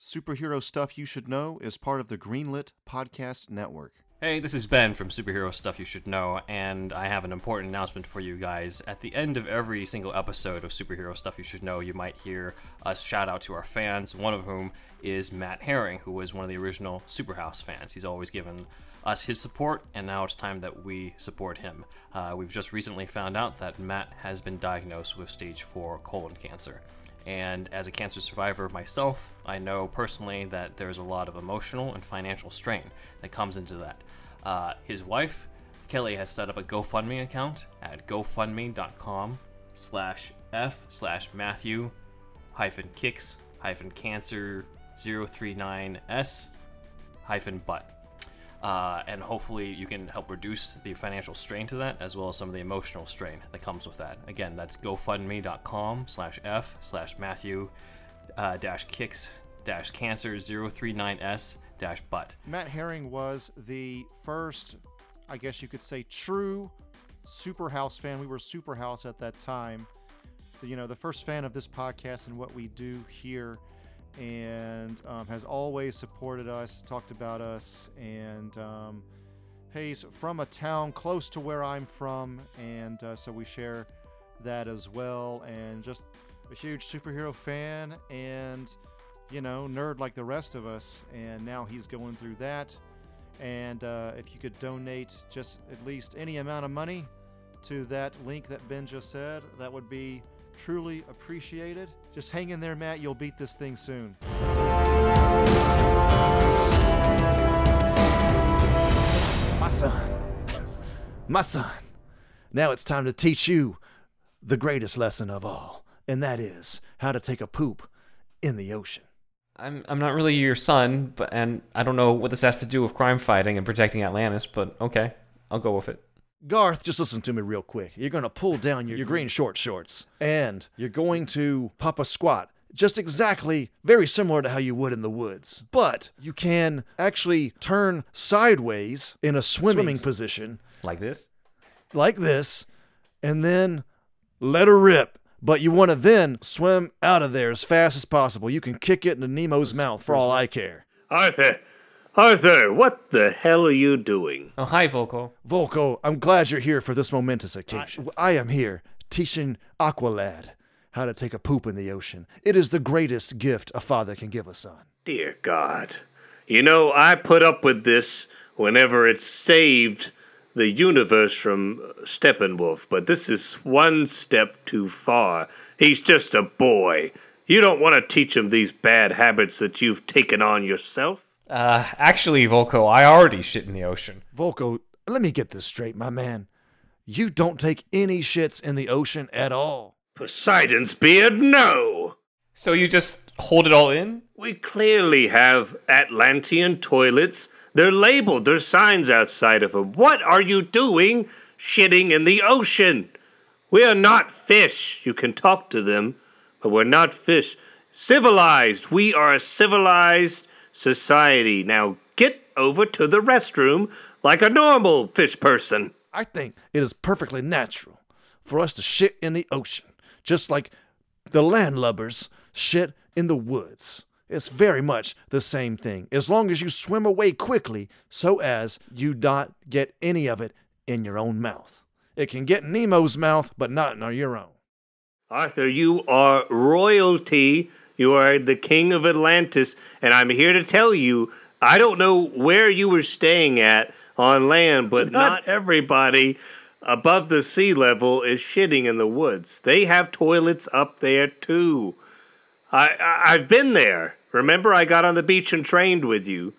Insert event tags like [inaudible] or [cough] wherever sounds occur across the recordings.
Superhero Stuff You Should Know is part of the Greenlit Podcast Network. Hey, this is Ben from Superhero Stuff You Should Know, and I have an important announcement for you guys. At the end of every single episode of Superhero Stuff You Should Know, you might hear us shout out to our fans, one of whom is Matt Herring, who was one of the original Superhouse fans. He's always given us his support, and now it's time that we support him. Uh, we've just recently found out that Matt has been diagnosed with stage 4 colon cancer. And as a cancer survivor myself, I know personally that there's a lot of emotional and financial strain that comes into that. Uh, his wife, Kelly, has set up a GoFundMe account at gofundme.com slash f slash Matthew hyphen kicks hyphen cancer 039s hyphen butt. Uh, and hopefully you can help reduce the financial strain to that as well as some of the emotional strain that comes with that again that's gofundme.com slash f slash matthew uh, dash kicks dash cancer 039s dash butt Matt Herring was the first, I guess you could say, true super house fan. We were super house at that time. You know, the first fan of this podcast and what we do here, and um, has always supported us, talked about us, and um, he's from a town close to where I'm from, and uh, so we share that as well. And just a huge superhero fan, and you know, nerd like the rest of us, and now he's going through that. And uh, if you could donate just at least any amount of money to that link that Ben just said, that would be truly appreciated. Just hang in there, Matt. You'll beat this thing soon. My son, my son, now it's time to teach you the greatest lesson of all, and that is how to take a poop in the ocean. I'm I'm not really your son, but and I don't know what this has to do with crime fighting and protecting Atlantis, but okay, I'll go with it. Garth, just listen to me real quick. You're going to pull down your, your green short shorts and you're going to pop a squat. Just exactly very similar to how you would in the woods. But you can actually turn sideways in a swimming position Like this? like this and then let her rip. But you want to then swim out of there as fast as possible. You can kick it into Nemo's mouth for all I care. Arthur, Arthur, what the hell are you doing? Oh, hi, Vulko. Vulko, I'm glad you're here for this momentous occasion. I, am here teaching Aqualad how to take a poop in the ocean. It is the greatest gift a father can give a son. Dear God. You know, I put up with this whenever it saved the universe from Steppenwolf, but this is one step too far. He's just a boy. You don't want to teach him these bad habits that you've taken on yourself. Uh, actually, Vulko, I already shit in the ocean. Vulko, let me get this straight, my man. You don't take any shits in the ocean at all. Poseidon's beard, no! So you just hold it all in? We clearly have Atlantean toilets. They're labeled, there's signs outside of them. What are you doing shitting in the ocean? We are not fish. You can talk to them, but we're not fish. Civilized. We are a civilized society. Now get over to the restroom like a normal fish person. I think it is perfectly natural for us to shit in the ocean, just like the landlubbers shit in the woods. It's very much the same thing, as long as you swim away quickly so as you not get any of it in your own mouth. It can get in Nemo's mouth, but not in your own. Arthur, you are royalty. You are the king of Atlantis, and I'm here to tell you I don't know where you were staying at on land, but not everybody above the sea level is shitting in the woods. They have toilets up there too. I, I I've been there. Remember, I got on the beach and trained with you.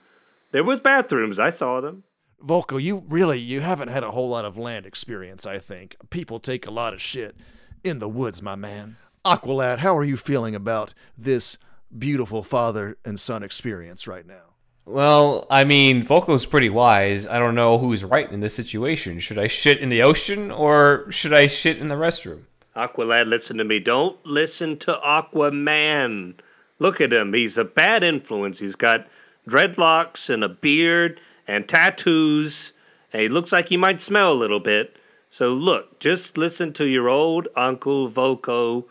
There was bathrooms. I saw them. Vulko, you really you haven't had a whole lot of land experience, I think. People take a lot of shit in the woods, my man. Aqualad, how are you feeling about this beautiful father and son experience right now? Well, I mean, Vulko's pretty wise. I don't know who's right in this situation. Should I shit in the ocean or should I shit in the restroom? Aqualad, listen to me. Don't listen to Aquaman. Look at him. He's a bad influence. He's got dreadlocks and a beard and tattoos, and he looks like he might smell a little bit. So look, just listen to your old Uncle Vulko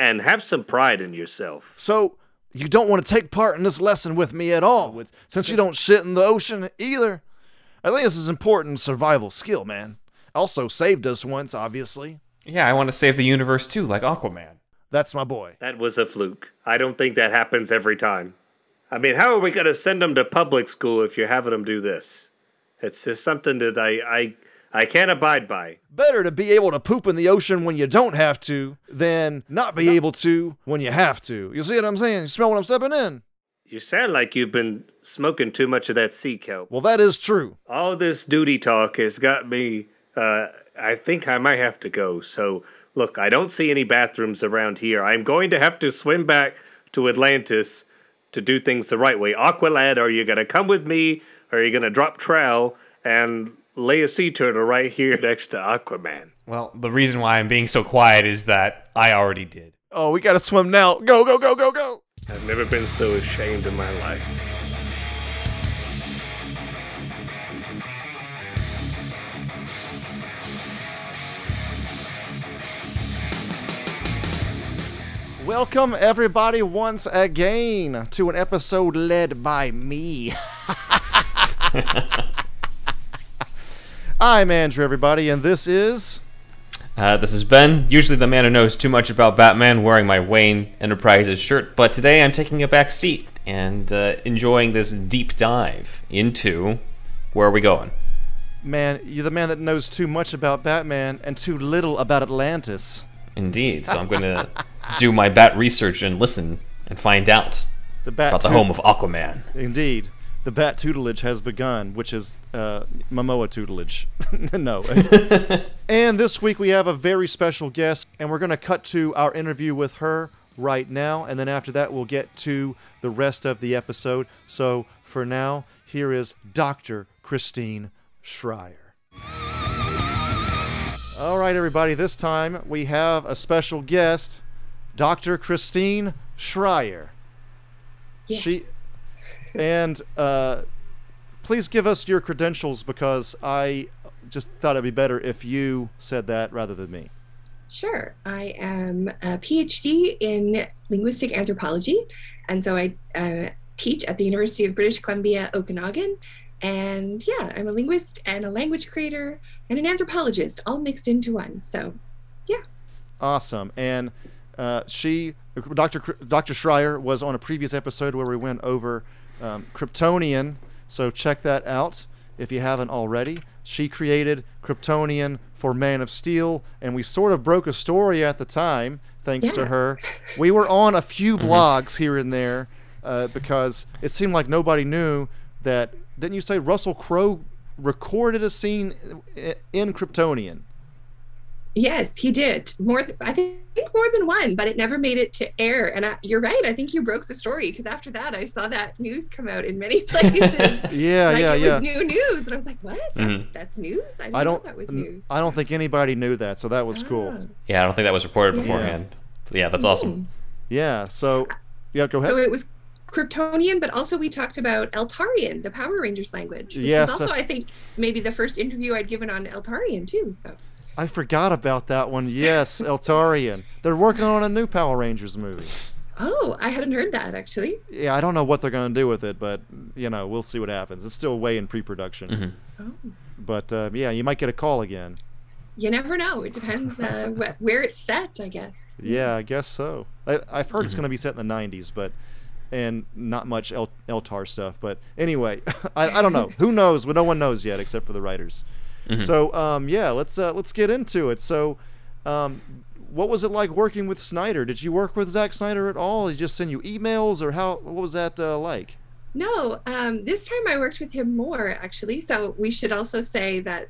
and have some pride in yourself. So, you don't want to take part in this lesson with me at all, since you don't shit in the ocean either. I think this is important survival skill, man. Also saved us once, obviously. Yeah, I want to save the universe too, like Aquaman. That's my boy. That was a fluke. I don't think that happens every time. I mean, how are we going to send them to public school if you're having them do this? It's just something that I, I, I can't abide by. Better to be able to poop in the ocean when you don't have to than not be able to when you have to. You see what I'm saying? You smell what I'm stepping in? You sound like you've been smoking too much of that sea kelp. Well, that is true. All this duty talk has got me. Uh, I think I might have to go. So, look, I don't see any bathrooms around here. I'm going to have to swim back to Atlantis to do things the right way. Aqualad, are you going to come with me? Or are you going to drop trowel and lay a sea turtle right here [laughs] next to Aquaman? Well, the reason why I'm being so quiet is that I already did. Oh, we gotta swim now. Go, go, go, go, go. I've never been so ashamed in my life. Welcome, everybody, once again to an episode led by me. [laughs] [laughs] I'm Andrew, everybody, and this is. Uh, this is Ben, usually the man who knows too much about Batman, wearing my Wayne Enterprises shirt, but today I'm taking a back seat and uh, enjoying this deep dive into. Where are we going? Man, you're the man that knows too much about Batman and too little about Atlantis. Indeed, so I'm going [laughs] to do my bat research and listen and find out The Bat about the home of Aquaman. Indeed. The bat tutelage has begun, which is uh, Momoa tutelage. [laughs] no. [laughs] and this week we have a very special guest, and we're going to cut to our interview with her right now. And then after that, we'll get to the rest of the episode. So for now, here is Dr. Christine Schreyer. All right, everybody, this time we have a special guest, Dr. Christine Schreyer. She and uh, please give us your credentials because I just thought it'd be better if you said that rather than me. Sure. I am a PhD in linguistic anthropology, and so I uh, teach at the University of British Columbia, Okanagan. And yeah, I'm a linguist and a language creator and an anthropologist, all mixed into one. So, yeah. Awesome. And uh, she, Dr. Dr. Schreyer, was on a previous episode where we went over um, Kryptonian. So check that out if you haven't already. She created Kryptonian for Man of Steel, and we sort of broke a story at the time, thanks to her. We were on a few blogs here and there uh, because it seemed like nobody knew that. Didn't you say Russell Crowe recorded a scene in Kryptonian? Yes, he did. More, th- I think more than one, but it never made it to air. And I, you're right. I think you broke the story because after that, I saw that news come out in many [laughs] places. [laughs] Yeah, like yeah, it yeah. was new news, and I was like, "What? That's, Mhm. that's news? I didn't I don't. know that was news." I don't think anybody knew that, so that was cool. Ah. Yeah, I don't think that was reported Yeah. beforehand. Yeah, that's awesome. Yeah. So, yeah. Go ahead. So it was Kryptonian, but also we talked about Eltarian, the Power Rangers language. Which Yes, was also, I think, maybe the first interview I'd given on Eltarian too. So I forgot about that one. Yes, [laughs] Eltarian. They're working on a new Power Rangers movie. oh, I hadn't heard that actually. Yeah, I don't know what they're going to do with it, but you know, we'll see what happens. It's still way in pre-production. Mhm. Oh. But uh, yeah, you might get a call again. You never know. It depends uh, [laughs] wh- where it's set, I guess. Yeah, I guess so. I, I've heard it's going to be set in the '90s, but and not much El- Eltar stuff. But anyway, [laughs] I, I don't know. Who knows? Well, no one knows yet, except for the writers. So um, yeah, let's uh, let's get into it. So, um, what was it like working with Snyder? Did you work with Zack Snyder at all? Did he just send you emails, or how? What was that uh, like? No, um, this time I worked with him more actually. So we should also say that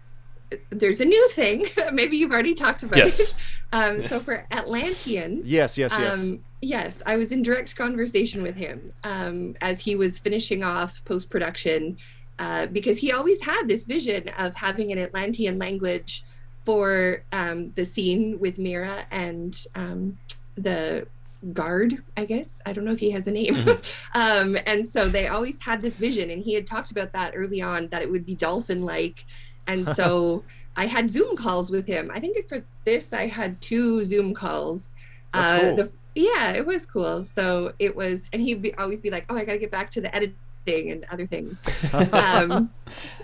there's a new thing. [laughs] Maybe you've already talked about Yes. it. [laughs] Um, so for Atlantean, Yes, yes, yes. Um, yes, I was in direct conversation with him um, as he was finishing off post production uh, because he always had this vision of having an Atlantean language for um, the scene with Mera and um, the guard, I guess. I don't know if he has a name. [laughs] um, and so they always had this vision, and he had talked about that early on that it would be dolphin like. And so [laughs] I had Zoom calls with him. I think for this, I had two Zoom calls. That's Uh, cool. the, yeah, it was cool. So it was, and he'd be, always be like, "Oh, I got to get back to the editing and other things." [laughs] um,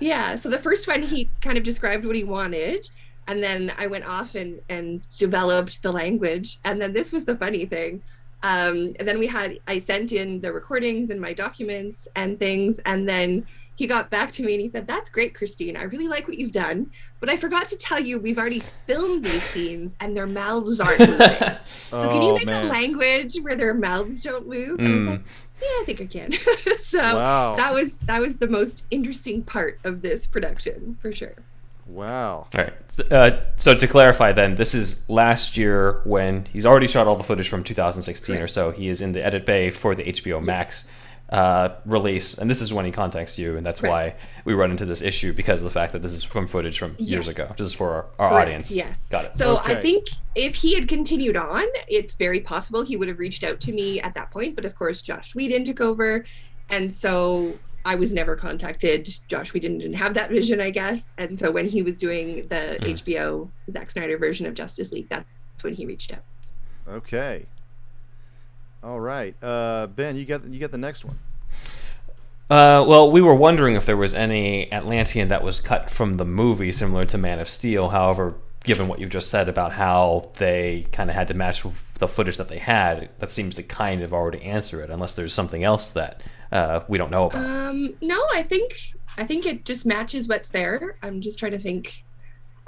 yeah. So the first one, he kind of described what he wanted, and then I went off and and developed the language. And then this was the funny thing. Um, and then we had I sent in the recordings and my documents and things, and then he got back to me and he said, That's great, Christine. I really like what you've done. But I forgot to tell you, we've already filmed these scenes and their mouths aren't [laughs] moving. so can you Oh, make man. a language where their mouths don't move? I was Mm. like, Yeah, I think I can. [laughs] so Wow. that was that was the most interesting part of this production for sure. Wow. All right. Uh, so to clarify, then this is last year when he's already shot all the footage from 2016 or so. He is in the edit bay for the HBO Max uh, release, and this is when he contacts you, and that's Right. why we run into this issue because of the fact that this is from footage from years ago. This is for our, our Correct, audience. Yes. Got it. So I think if he had continued on, it's very possible he would have reached out to me at that point. But of course, Joss Whedon took over. And so I was never contacted. Joss Whedon didn't have that vision, I guess. And so when he was doing the Mm. HBO Zack Snyder version of Justice League, that's when he reached out. Okay. All right. Uh, ben, you got you got the next one. Uh, well, we were wondering if there was any Atlantean that was cut from the movie, similar to Man of Steel. However, given what you just said about how they kind of had to match the footage that they had, that seems to kind of already answer it, unless there's something else that uh, we don't know about. Um, no, I think I think it just matches what's there. I'm just trying to think.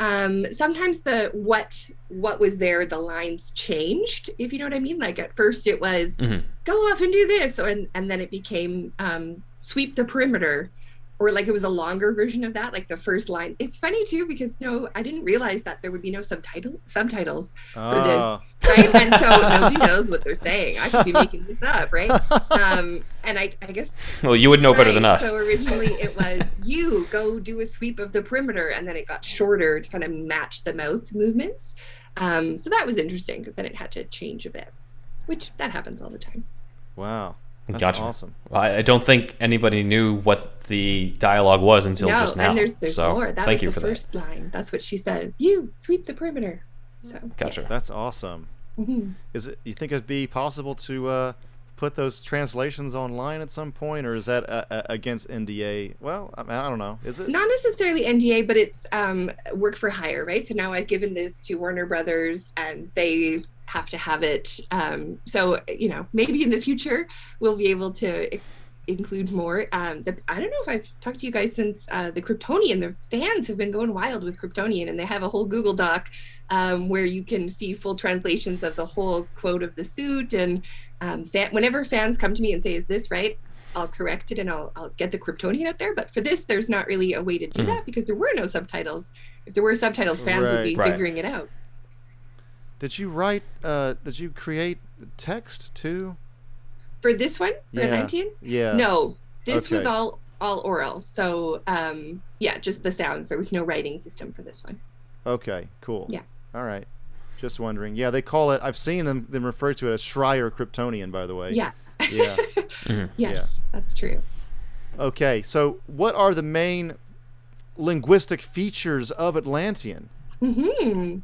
Um, sometimes the what what was there, the lines changed. If you know what I mean. Like at first it was Mhm. go off and do this, and and then it became um, sweep the perimeter, or like it was a longer version of that. Like the first line. It's funny too because no, I didn't realize that there would be no subtitle subtitles for this Ah. right? And so nobody knows what they're saying. I could be making this up, right? [laughs] Um, and I, I guess well, you would know better than us. So originally it was you go do a sweep of the perimeter, and then it got shorter to kind of match the mouth movements. Um, so that was interesting because then it had to change a bit, which that happens all the time. Wow. That's Gotcha. awesome. I, I don't think anybody knew what the dialogue was until no, just now. and there's there's so more. That thank was you the for first line. That's what she says. You sweep the perimeter. So that. Gotcha. That's awesome. mhm. Is it? You think it'd be possible to uh, put those translations online at some point, or is that uh, uh, against NDA? Well, I, mean, I don't know. Is it? not necessarily NDA, but it's um, work for hire, right? So now I've given this to Warner Brothers, and they have to have it. Um, so you know, maybe in the future we'll be able to include more. Um, the, I don't know if I've talked to you guys since uh, the Kryptonian. The fans have been going wild with Kryptonian, and they have a whole Google Doc um, where you can see full translations of the whole quote of the suit. And um, fan, whenever fans come to me and say, "Is this right?" I'll correct it and I'll, I'll get the Kryptonian out there. But for this, there's not really a way to do Mhm. that because there were no subtitles. If there were subtitles, fans would be Right. figuring it out. Did you write? Uh, did you create text too? For this one, for Yeah. 19? Yeah. No, this was all all oral. So um, yeah, just the sounds. There was no writing system for this one. Okay. Cool. Yeah. All right. Just wondering. Yeah, they call it. I've seen them them refer to it as Schreyer Kryptonian. By the way. Yeah. Yeah. [laughs] Mhm. Yes, Yeah. that's true. Okay. So, what are the main linguistic features of Atlantean? hmm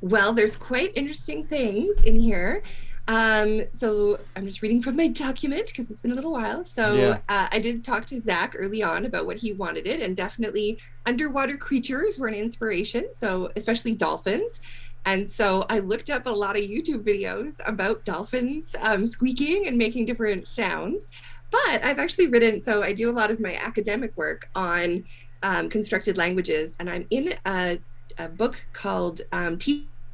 Well, there's quite interesting things in here. Um, so I'm just reading from my document because it's been a little while. So Yeah. uh, I did talk to Zack early on about what he wanted it, and definitely underwater creatures were an inspiration. So especially dolphins. And so I looked up a lot of YouTube videos about dolphins um, squeaking and making different sounds. But I've actually written, so I do a lot of my academic work on um, constructed languages, and I'm in a, a book called um,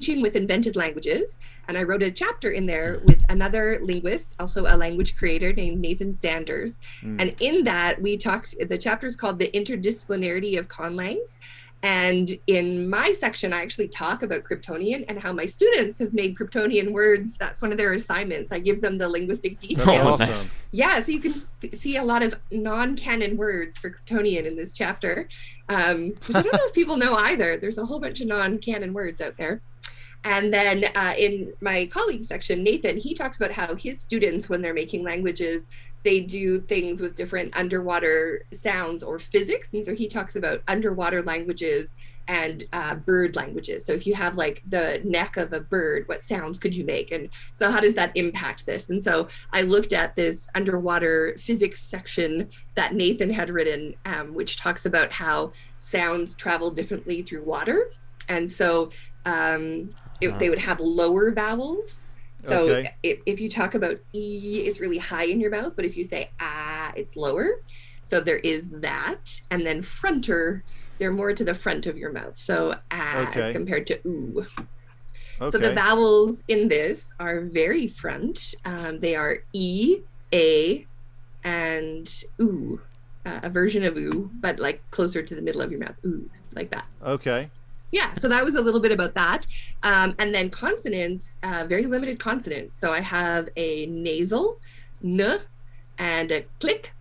Teaching with Invented Languages. And I wrote a chapter in there with another linguist, also a language creator named Nathan Sanders. Mm. And in that, we talked, the chapter is called The Interdisciplinarity of Conlangs. And in my section, I actually talk about Kryptonian and how my students have made Kryptonian words. That's one of their assignments. I give them the linguistic details. Oh, awesome. Yeah, so you can f- see a lot of non-canon words for Kryptonian in this chapter, um, which I don't know if people know either. There's a whole bunch of non-canon words out there. And then uh, in my colleague section, Nathan, he talks about how his students, when they're making languages, they do things with different underwater sounds or physics. And so he talks about underwater languages and uh, bird languages. So if you have like the neck of a bird, what sounds could you make? And so how does that impact this? And so I looked at this underwater physics section that Nathan had written, um, which talks about how sounds travel differently through water. And so um, it, they would have lower vowels. So Okay. if, if you talk about E, it's really high in your mouth, but if you say ah, it's lower. So there is that. And then fronter, they're more to the front of your mouth. So ah Okay. as compared to ooh. Okay. So the vowels in this are very front. Um, they are E, A, and ooh, uh, a version of ooh, but like closer to the middle of your mouth. Ooh, like that. okay. Yeah, so that was a little bit about that. Um, and then consonants, uh, very limited consonants. So I have a nasal, n, and a click,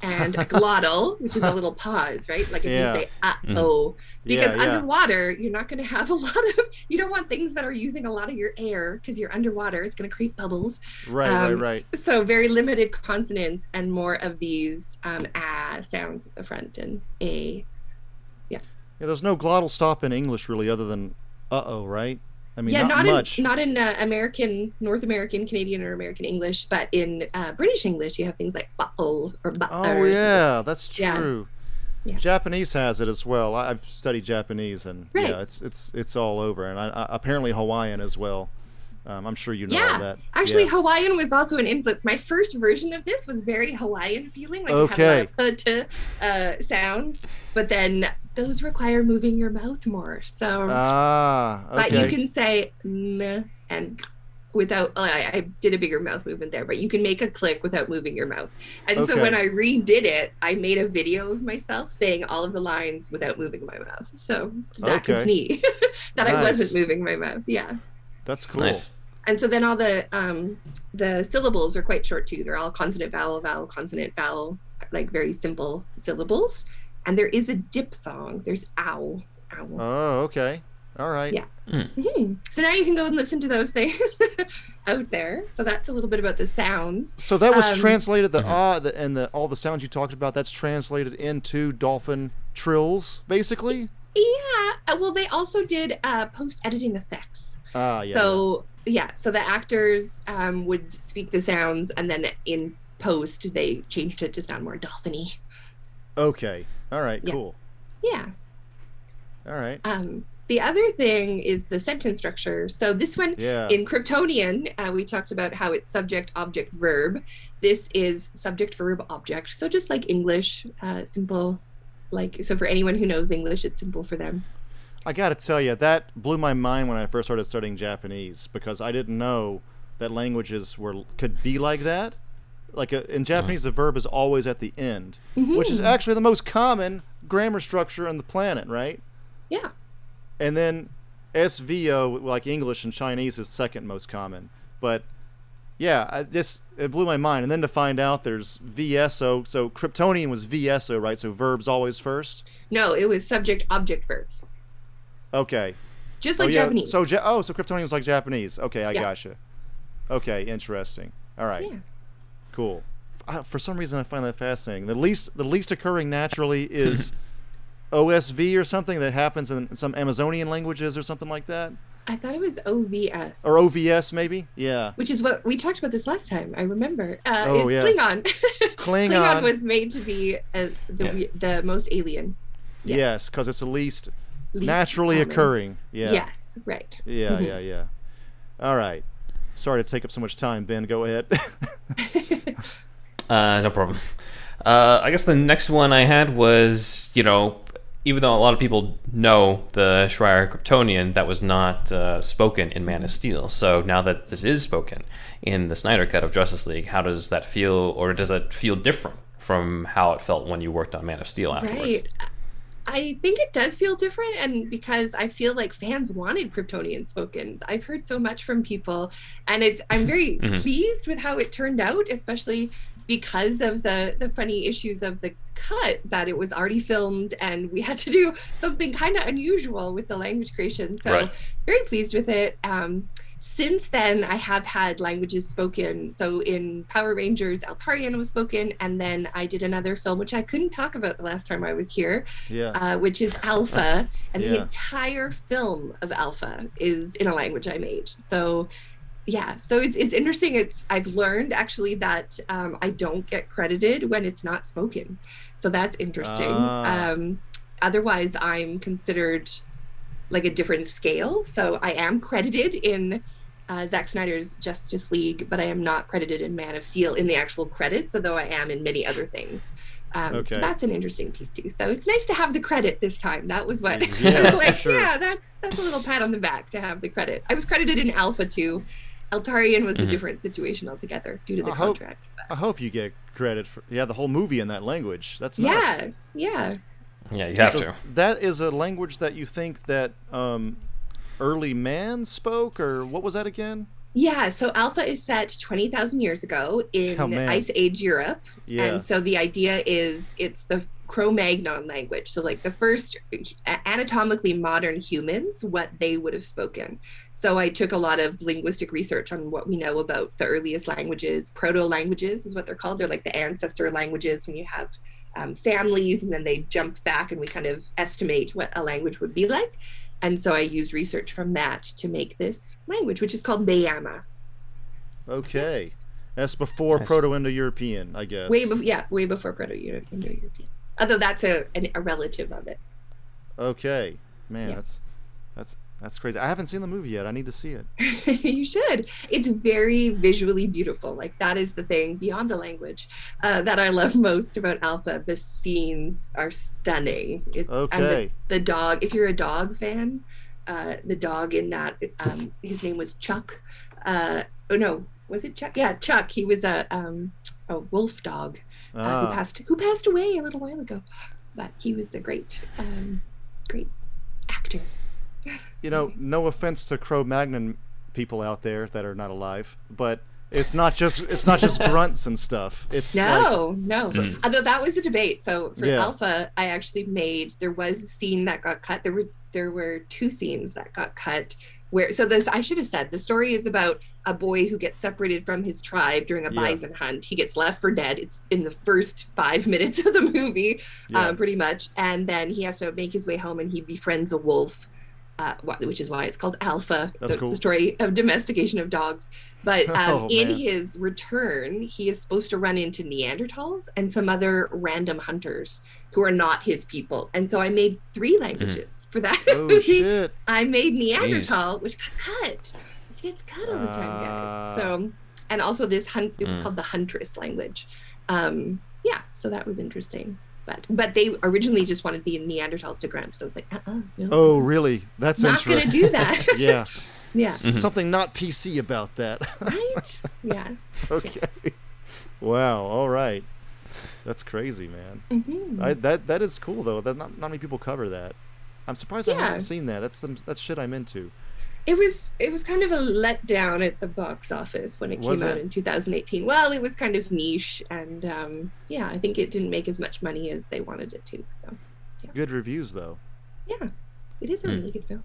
and a [laughs] glottal, which is a little pause, right? Like if Yeah. you say uh Mhm. oh, because Yeah, yeah. underwater you're not going to have a [laughs] lot of. You don't want things that are using a lot of your air because you're underwater. It's going to create bubbles. Right, um, right, right. So very limited consonants and more of these um, ah sounds at the front and a. Yeah, there's no glottal stop in English really, other than uh oh, right? I mean, yeah, not, not, much. in not in uh, American, North American, Canadian, or American English, but in uh, British English, you have things like bottle or but. oh yeah, that's true. Yeah. Japanese has it as well. I, I've studied Japanese, and Right. yeah, it's it's it's all over, and I, I, apparently Hawaiian as well. Um, I'm sure you know Yeah, that. Actually, Yeah. Hawaiian was also an influence. My first version of this was very Hawaiian feeling, like Okay. had a lot of uh, sounds, but then those require moving your mouth more. So, ah, okay. but you can say n and without. I, I did a bigger mouth movement there, but you can make a click without moving your mouth. And so when I redid it, I made a video of myself saying all of the lines without moving my mouth. So Zack Okay. [laughs] that I wasn't moving my mouth. Yeah. That's cool. Nice. And so then all the um the syllables are quite short too. They're all consonant vowel vowel consonant vowel like very simple syllables. And there is a diphthong. There's ow ow. Oh, okay. All right. Yeah. Mhm. So now you can go and listen to those things [laughs] out there. So that's a little bit about the sounds. So that was Um, translated the Mhm. ah the, and the all the sounds you talked about. That's translated into dolphin trills, basically. Yeah. uh, Well, they also did uh, post editing effects. Ah, yeah. so yeah. so the actors um, would speak the sounds, and then in post they changed it to sound more dolphiny. Okay. All right. Yeah. Cool. Yeah. All right. Um, the other thing is the sentence structure. So this one Yeah. in Kryptonian, uh, we talked about how it's subject, object, verb. This is subject, verb, object. So just like English, uh, simple. Like so, for anyone who knows English, it's simple for them. I got to tell you, that blew my mind when I first started studying Japanese because I didn't know that languages were could be like that. Like uh in Japanese, the verb is always at the end, which is actually the most common grammar structure on the planet, right? Yeah. And then SVO, like English and Chinese, is second most common. But yeah, I just it blew my mind. And then to find out there's VSO, so Kryptonian was VSO, right? So verbs always first. No, it was subject, object, verb, Okay. just oh like yeah. Japanese. So ja- oh, so Kryptonian was like Japanese. Okay, I Yeah. gotcha. Okay, interesting. All right, yeah. cool. I, for some reason, I find that fascinating. The least the least occurring naturally is [laughs] OSV or something that happens in some Amazonian languages or something like that, I thought it was OVS. or OVS maybe. Yeah, which is what we talked about this last time. I remember. Uh, Oh, yeah. Klingon. [laughs] Klingon. Klingon was made to be uh, the the most alien, yeah. yes, because it's the least naturally common. occurring. Yeah, Yes, right. yeah, Mhm. yeah, yeah. All right. Sorry to take up so much time, Ben. Go ahead. [laughs] Uh, no problem. Uh, I guess the next one I had was, you know, even though a lot of people know the Schreyer Kryptonian, that was not uh, spoken in Man of Steel. So now that this is spoken in the Snyder Cut of Justice League, how does that feel, or does that feel different from how it felt when you worked on Man of Steel afterwards? Right. I think it does feel different, and because I feel like fans wanted Kryptonian spoken. I've heard so much from people, and it's I'm very [laughs] Mhm. pleased with how it turned out, especially because of the the funny issues of the cut that it was already filmed and we had to do something kind of unusual with the language creation. So Right. very pleased with it. Um, since then, I have had languages spoken. So in Power Rangers, Eltarian was spoken, and then I did another film which I couldn't talk about the last time I was here, Yeah. uh, which is Alpha, [laughs] and the entire film of Alpha is in a language I made. So yeah, so it's it's interesting. It's I've learned actually that um, I don't get credited when it's not spoken, so that's interesting. Ah. Um, otherwise, I'm considered like a different scale. So I am credited in uh, Zack Snyder's Justice League, but I am not credited in Man of Steel in the actual credits, although I am in many other things. Um, Okay. So that's an interesting piece too. So it's nice to have the credit this time. That was what Yeah, [laughs] I was like. sure. Yeah, that's that's a little pat on the back to have the credit. I was credited in Alpha too. Eltarian was a Mhm. different situation altogether due to the I hope- contract. I hope you get credit for yeah the whole movie in that language. That's nuts. yeah. Yeah, you have So to. That is a language that you think that um, early man spoke, or what was that again? Yeah, so Alpha is set 20,000 years ago in Oh. Ice Age Europe. Yeah. And so the idea is it's the Cro Magnon language. So, like the first anatomically modern humans, what they would have spoken. So, I took a lot of linguistic research on what we know about the earliest languages. Proto languages is what they're called. They're like the ancestor languages when you have um, families and then they jump back and we kind of estimate what a language would be like. And so I used research from that to make this language, which is called Beama. Okay. That's before Nice. Proto-Indo-European, I guess. Way before, yeah, way before Proto Indo European. Although that's a, an, a relative of it. Okay. Man, Yeah. that's that's that's crazy. I haven't seen the movie yet. I need to see it. [laughs] you should. It's very visually beautiful. Like that is the thing beyond the language uh, that I love most about Alpha. The scenes are stunning. It's and the, Okay. the dog. If you're a dog fan, uh, the dog in that um, his name was Chuck. Uh, oh no, was it Chuck? Yeah, Chuck. He was a um, a wolf dog uh, who Ah, passed who passed away a little while ago, but he was the great um, great actor. You know, no offense to Cro Magnon people out there that are not alive, but it's not just it's not just [laughs] grunts and stuff. It's like, No, no. Mm. Although that was a debate. So for Yeah. Alpha, I actually made there was a scene that got cut. There were there were two scenes that got cut where so this I should have said the story is about a boy who gets separated from his tribe during a Yeah. bison hunt. He gets left for dead. It's in the first five [laughs] minutes of the movie, yeah. um, pretty much. And then he has to make his way home and he befriends a wolf, uh, which is why it's called Alpha. That's so cool. it's the story of domestication of dogs. But [laughs] um, Oh, in man. his return, he is supposed to run into Neanderthals and some other random hunters who are not his people. And so I made three languages for that oh movie. [laughs] shit. I made Neanderthal, which got cut. It gets cut all the time, Ah. guys. So, and also this hunt, it was Mm. called the Huntress language. Um, yeah, so that was interesting. But but they originally just wanted the Neanderthals to grunt. So I was like, uh, uh no, Oh, really? That's not gonna interesting. do that. [laughs] yeah. yeah, S- Something not PC about that. right. [laughs] Yeah. okay. Wow. All right. That's crazy, man. hmm I, that that is cool though. That not, not many people cover that. I'm surprised I haven't seen that. That's some that's shit I'm into. It was it was kind of a letdown at the box office when it Was came out in 2018. Well, it was kind of niche, and um, yeah, I think it didn't make as much money as they wanted it to. So Good reviews though. yeah, it is a Hmm. really good film.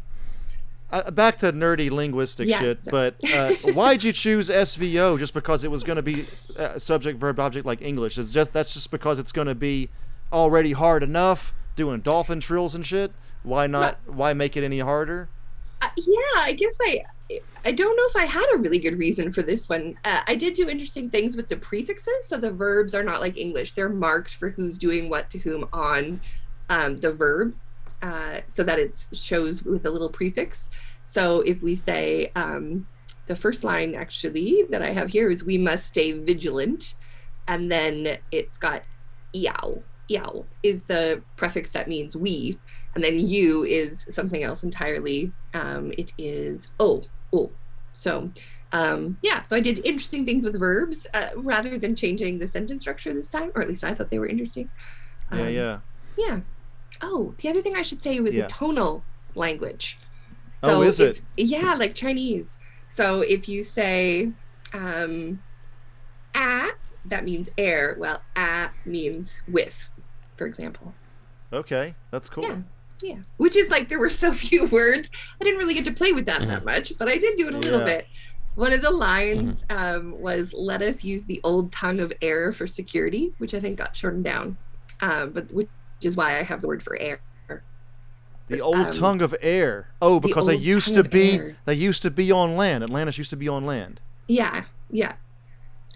Uh, back to nerdy linguistic Yes. shit, but uh, [laughs] why'd you choose SVO just because it was going to be uh, subject verb object like English? Is just that's just because it's going to be already hard enough doing dolphin trills and shit. Why not? Why make it any harder? Uh, yeah, I guess I I don't know if I had a really good reason for this one. Uh, I did do interesting things with the prefixes, so the verbs are not like English; they're marked for who's doing what to whom on um, the verb, uh, so that it shows with a little prefix. So if we say um, the first line actually that I have here is "We must stay vigilant," and then it's got "yow." Yow is the prefix that means we, and then you is something else entirely. Um, it is oh oh. So um, yeah, so I did interesting things with verbs uh, rather than changing the sentence structure this time, or at least I thought they were interesting. Yeah, Um, yeah. yeah. Oh, the other thing I should say was Yeah. a tonal language. Oh, is if- it? Yeah, like Chinese. So if you say um, "a," that means air. Well, "a" means with, for example. Okay, that's cool. Yeah. Yeah, which is like there were so [laughs] few words. I didn't really get to play with that that much, but I did do it a little Yeah. bit. One of the lines um, was "Let us use the old tongue of air for security," which I think got shortened down, um, but which is why I have the word for air. The old Um, tongue of air. Oh, the because they used to be air. they used to be on land. Atlantis used to be on land. Yeah, yeah.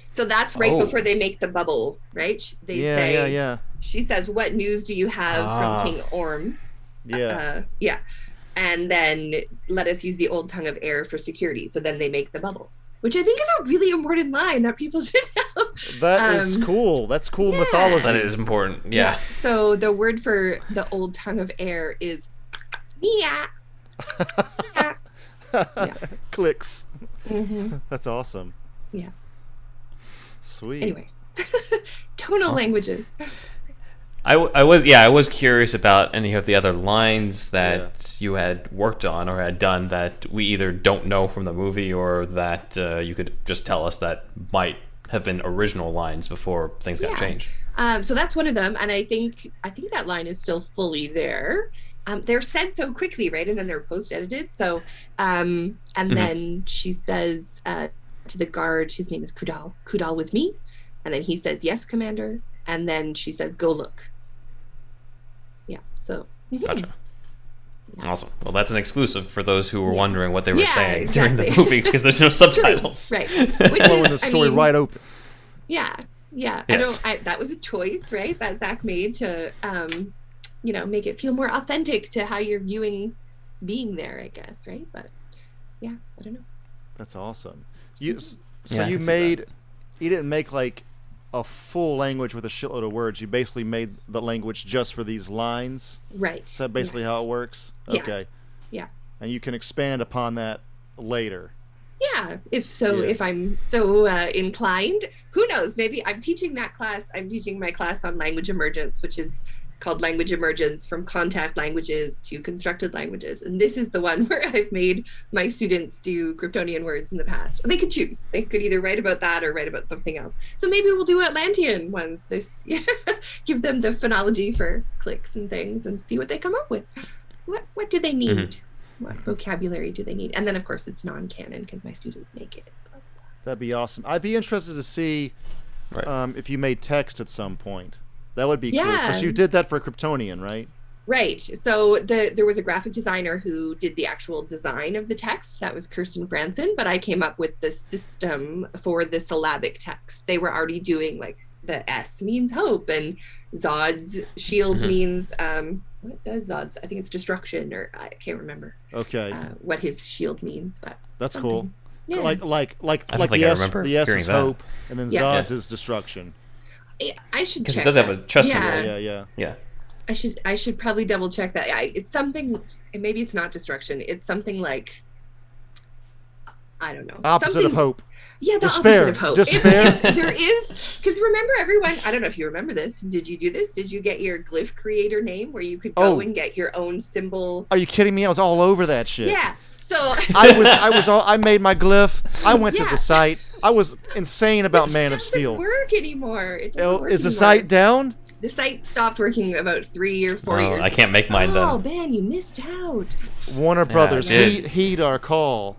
So that's right Oh. before they make the bubble, right? They yeah, say, yeah, yeah, She says, "What news do you have Ah. from King Orm?" Yeah. Uh, yeah. And then let us use the old tongue of air for security. So then they make the bubble, which I think is a really important line that people [laughs] should know. That is um, cool. That's cool yeah. mythology. That is important. Yeah. So the word for the old tongue of air is Mia. [laughs] yeah. Clicks. hmm That's awesome. Yeah. Sweet. Anyway, [laughs] tonal languages. I, w- I was yeah I was curious about any of the other lines that you had worked on or had done that we either don't know from the movie or that uh, you could just tell us that might have been original lines before things got Yeah. changed. Um, so that's one of them, and I think I think that line is still fully there. Um, they're said so quickly, right? And then they're post edited. So, um, and Mhm. then she says uh, to the guard, his name is Kudal. Kudal with me, and then he says, "Yes, Commander." And then she says, "Go look." Yeah. So. mhm. Gotcha. Awesome. Well, that's an exclusive for those who were Yeah. wondering what they were Yeah, saying [laughs] during the movie because there's no [laughs] subtitles. Right. [laughs] Which Blowing the is, I story mean, right open. Yeah, yeah. Yes. I don't. I, that was a choice, right? That Zack made to, um, you know, make it feel more authentic to how you're viewing being there. I guess, right? But yeah, I don't know. That's awesome. You so Yeah, you can see that. made you didn't make like a full language with a shitload of words. You basically made the language just for these lines. Right. Is that basically Yes. how it works? Yeah. Okay. Yeah. And you can expand upon that later. Yeah. If so, Yeah. if I'm so uh, inclined, who knows? Maybe I'm teaching that class. I'm teaching my class on language emergence, which is called language emergence from contact languages to constructed languages. And this is the one [laughs] where I've made my students do Kryptonian words in the past. They could choose. They could either write about that or write about something else. So maybe we'll do Atlantean ones. This [laughs] give them the phonology for clicks and things and see what they come up with. What what do they need? What vocabulary do they need? And then of course it's non-canon because my students make it. That'd be awesome. I'd be interested to see Right. um, if you made text at some point. That would be cool. Yeah. Because you did that for Kryptonian, right? Right. So the there was a graphic designer who did the actual design of the text. That was Kirsten Franson, but I came up with the system for the syllabic text. They were already doing like the S means hope and Zod's shield Mhm. means um what does Zod's? I think it's destruction or I can't remember Okay. uh, what his shield means, but That's cool. Yeah. Like like like I like the I S remember the S hearing is that. hope and then Yeah. Zod's is destruction. I- I should Because it check does have a chest Yeah. symbol. Yeah, yeah. Yeah. I should I should probably double check that. I, it's something and maybe it's not destruction. It's something like I don't know. Opposite something, of hope. Yeah, the Despair. opposite of hope. Despair. It's, it's, there is because remember everyone. I don't know if you remember this. Did you do this? Did you get your glyph creator name where you could go Oh. and get your own symbol? Are you kidding me? I was all over that shit. Yeah. So I was I was all I made my glyph. I went to the site. I was insane about Which Man of doesn't Steel. Work anymore? It doesn't Oh, work is the anymore. site down? The site stopped working about three or four Oh, years. I can't make mine though. Oh then. man, you missed out. Warner Brothers, I heed, heed our call.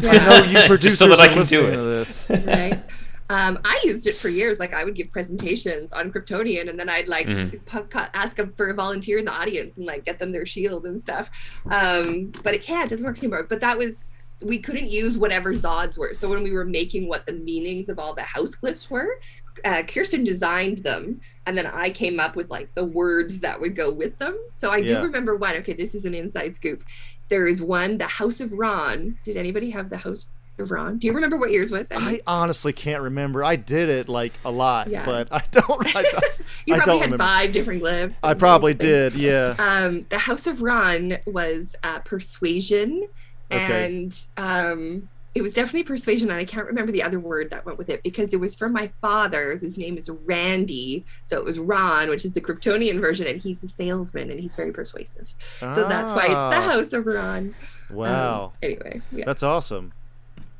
Yeah. I know you [laughs] producers so that I are can do listening it. to this. [laughs] right? Um, I used it for years. Like I would give presentations on Kryptonian, and then I'd like Mhm. pu- cu- ask them for a volunteer in the audience and like get them their shield and stuff. Um, but it can't. It doesn't work anymore. But that was we couldn't use whatever Zods were. So when we were making what the meanings of all the house glyphs were, uh, Kirsten designed them, and then I came up with like the words that would go with them. So I Yeah. do remember one. Okay, this is an inside scoop. There is one, the House of Ron. Did anybody have the House of Ron? Do you remember what yours was? I honestly can't remember. I did it like a lot, Yeah. but I don't. I, don't, [laughs] you I probably had remember. five different glyphs. I probably did. Yeah. Um, the House of Ron was uh, persuasion, Okay. and um, it was definitely persuasion. And I can't remember the other word that went with it because it was from my father, whose name is Randy. So it was Ron, which is the Kryptonian version, and he's the salesman, and he's very persuasive. So that's why it's the Ah, House of Ron. Um, Wow, anyway, yeah, that's awesome.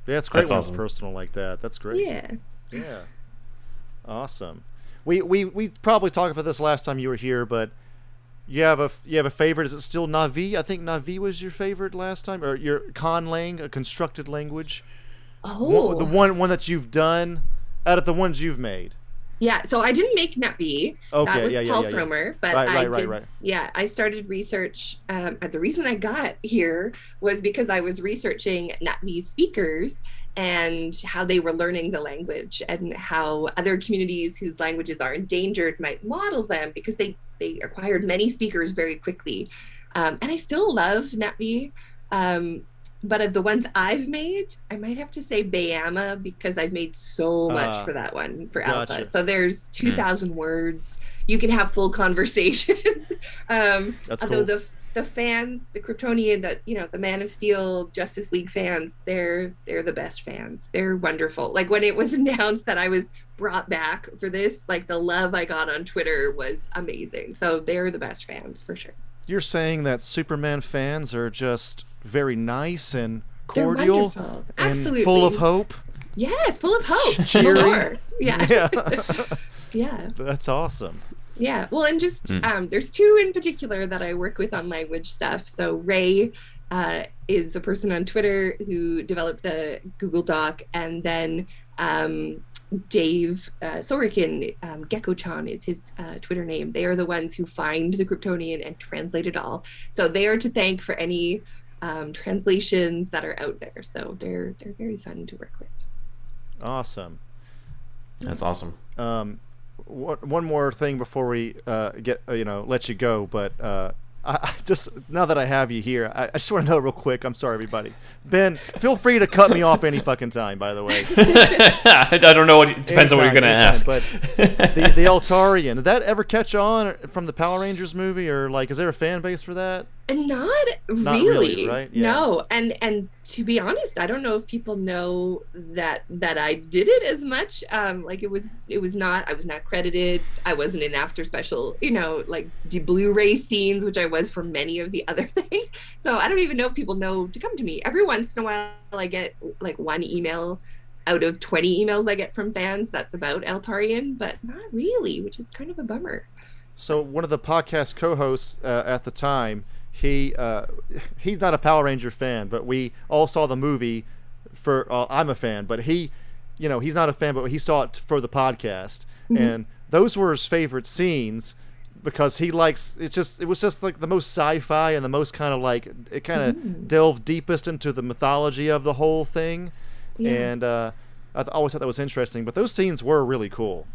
Yeah, it's great That's when awesome. it's personal like that. That's great. yeah. Yeah. Awesome. We, we we probably talked about this last time you were here, but You have a you have a favorite? Is it still Navi? I think Navi was your favorite last time, or your Conlang, a constructed language. Oh, One- the one one that you've done out of the ones you've made. Yeah, so I didn't make Navi. Okay, that was yeah, yeah, Paul yeah, yeah. Frommer, but Right, I right, right, did. right. Yeah, I started research. Um, the reason I got here was because I was researching Navi speakers and how they were learning the language and how other communities whose languages are endangered might model them because they they acquired many speakers very quickly. Um, and I still love NetB. Um, but of the ones I've made, I might have to say Beama because I've made so much Ah, for that one for gotcha. Alpha. So there's 2,000 words. You can have full [laughs] conversations. um, That's although cool. the the fans, the Kryptonian, that you know, the Man of Steel, Justice League fans, they're they're the best fans. They're wonderful. Like when it was [laughs] announced that I was brought back for this, like the love I got on Twitter was amazing. So they're the best fans for sure. You're saying that Superman fans are just very nice and cordial and Absolutely. full of hope. Yes, full of hope. [laughs] Cheery. Yeah. Yeah. [laughs] yeah. That's awesome. Yeah. Well, and just Mm. um, there's two in particular that I work with on language stuff. So Ray uh, is a person on Twitter who developed the Google Doc, and then um, Dave uh, Sorokin, um, Gecko-chan is his uh, Twitter name. They are the ones who find the Kryptonian and translate it all. So they are to thank for any um, translations that are out there. So they're they're very fun to work with. Awesome. That's awesome. Um, one, more thing before we uh, get uh, you know let you go, but uh, I, just now that I have you here, I, I just want to know real quick. I'm sorry, everybody. Ben, feel free to cut me off any fucking time. By the way, [laughs] I don't know. What, it depends on what you're gonna ask. But the the Eltarian, did that ever catch on from the Power Rangers movie, or like, is there a fan base for that? And not, Not really, really, right? Yeah. No, and and to be honest, I don't know if people know that that I did it as much. Um, like it was, it was not. I was not credited. I wasn't in after special, you know, like the Blu-ray scenes, which I was for many of the [laughs] other things. So I don't even know if people know to come to me. Every once in a while, I get like one email out of 20 emails I get from fans that's about Eltarian, but not really, which is kind of a bummer. So one of the podcast co-hosts uh, at the time, he uh, he's not a Power Ranger fan, but we all saw the movie. For uh, I'm a fan, but he, you know, he's not a fan, but he saw it for the podcast, and those were his favorite scenes because he likes it's just it was just like the most sci-fi and the most kind of like it kind of delved deepest into the mythology of the whole thing, Yeah. and uh, I th- always thought that was interesting. But those scenes were really cool.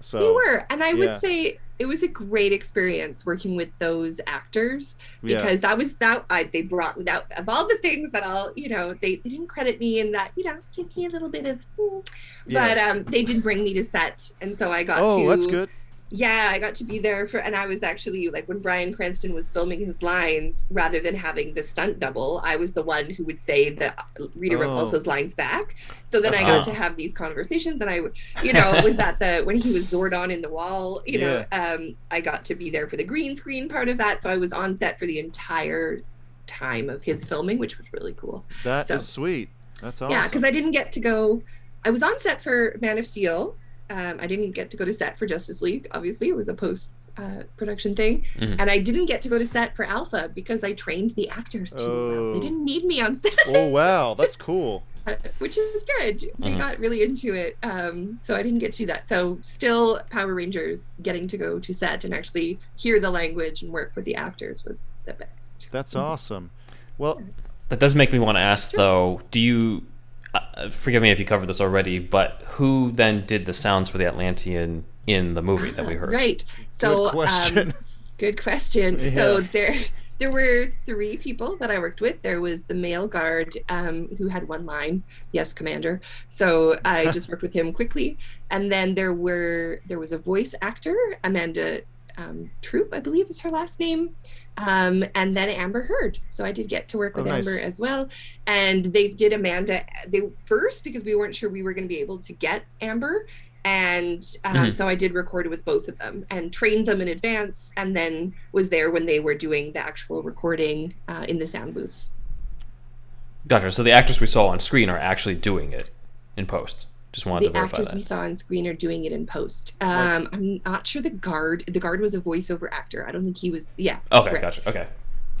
So They were, and I yeah. would say it was a great experience working with those actors Yeah. because that was that I, they brought that of all the things that I'll you know they, they didn't credit me and that you know gives me a little bit of hmm. Yeah. but um they did bring me to set and so I got oh, to that's good. Yeah I got to be there for and I was actually like when Bryan Cranston was filming his lines rather than having the stunt double I was the one who would say the Rita Oh. Repulsa's lines back so then That's I got to have these conversations and I you know was that the when he was Zordon in the wall you know um I got to be there for the green screen part of that so I was on set for the entire time of his filming which was really cool That is So- sweet. That's awesome. yeah because I didn't get to go I was on set for Man of Steel um I didn't get to go to set for Justice League obviously it was a post uh, production thing Mhm. and I didn't get to go to set for Alpha because I trained the actors too well. Oh. They didn't need me on set oh wow, that's cool. [laughs] which is good. They Mhm. got really into it. Um, so I didn't get to do that. So still Power Rangers getting to go to set and actually hear the language and work with the actors was the best. That's awesome. Well, That does make me want to ask, though. Do you? Uh, forgive me if you covered this already, but who then did the sounds for the Atlantean in the movie that we heard? Right. So good question. Um, [laughs] good question. Yeah. So there there were three people that I worked with. There was the male guard um, who had one line, "Yes, Commander." So I [laughs] just worked with him quickly, and then there were there was a voice actor, Amanda um, Troop, I believe is her last name, um, and then Amber Heard. So I did get to work Oh, with nice. Amber as well, and they did Amanda they first because we weren't sure we were going to be able to get Amber. And um, Mhm. so I did record with both of them and trained them in advance, and then was there when they were doing the actual recording uh, in the sound booths. Gotcha. So the actors we saw on screen are actually doing it in post. Just wanted the to verify actors that. we saw on screen are doing it in post. Um, I'm not sure the guard. The guard was a voiceover actor. I don't think he was. Yeah. Okay, right. gotcha. Okay,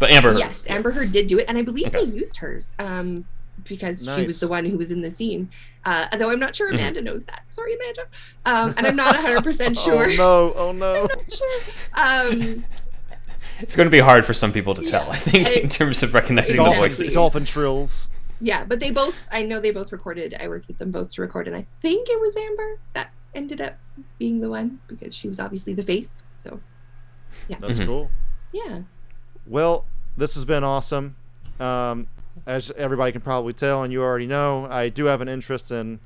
but Amber. Heard. Yes, Amber Heard did do it, and I believe Okay. they used hers um, because she was the one who was in the scene. Uh, although I'm not sure Mhm. Amanda knows that. Sorry, Amanda. Um, and I'm not 100 percent [laughs] sure. Oh no! Oh no! [laughs] sure. Um, It's going to be hard for some people to tell. Yeah. I think I- in terms of recognizing the Dolphin, voices. dolphin trills. Yeah, but they both. I know they both recorded. I worked with them both to record, and I think it was Amber that ended up being the one because she was obviously the face. So yeah. That's Mhm. cool. yeah. Well, this has been awesome. Um, as everybody can probably tell, and you already know, I do have an interest in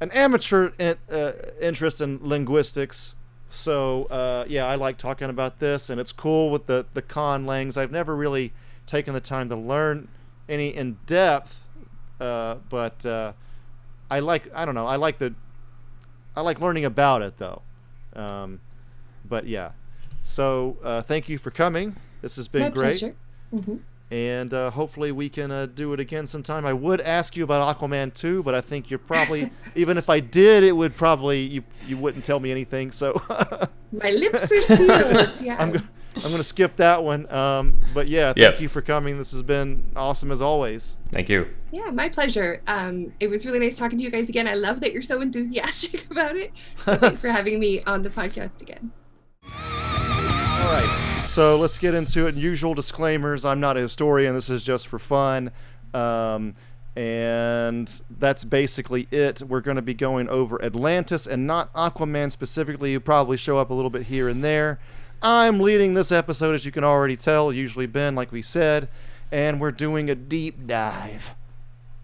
an amateur in, uh, interest in linguistics. So uh, yeah, I like talking about this, and it's cool with the the con langs. I've never really taken the time to learn any in depth, uh, but uh, I like I don't know I like the I like learning about it though. Um, but yeah, so uh, thank you for coming. This has been My great pleasure. hmm and uh, hopefully we can uh, do it again sometime. I would ask you about Aquaman 2, but I think you're probably [laughs] even if I did, it would probably you you wouldn't tell me anything. So My lips are [laughs] sealed. Yeah. I'm go- I'm gonna skip that one. Um, but yeah, thank Yep. you for coming. This has been awesome as always. Thank you. Yeah, my pleasure. Um, it was really nice talking to you guys again. I love that you're so enthusiastic [laughs] about it. So [laughs] thanks for having me on the podcast again. All right, so let's get into it. Usual disclaimers: I'm not a historian. This is just for fun. Um, and that's basically it. We're going to be going over Atlantis and not Aquaman specifically. You probably show up a little bit here and there. I'm leading this episode, as you can already tell, usually Ben, like we said, and we're doing a deep dive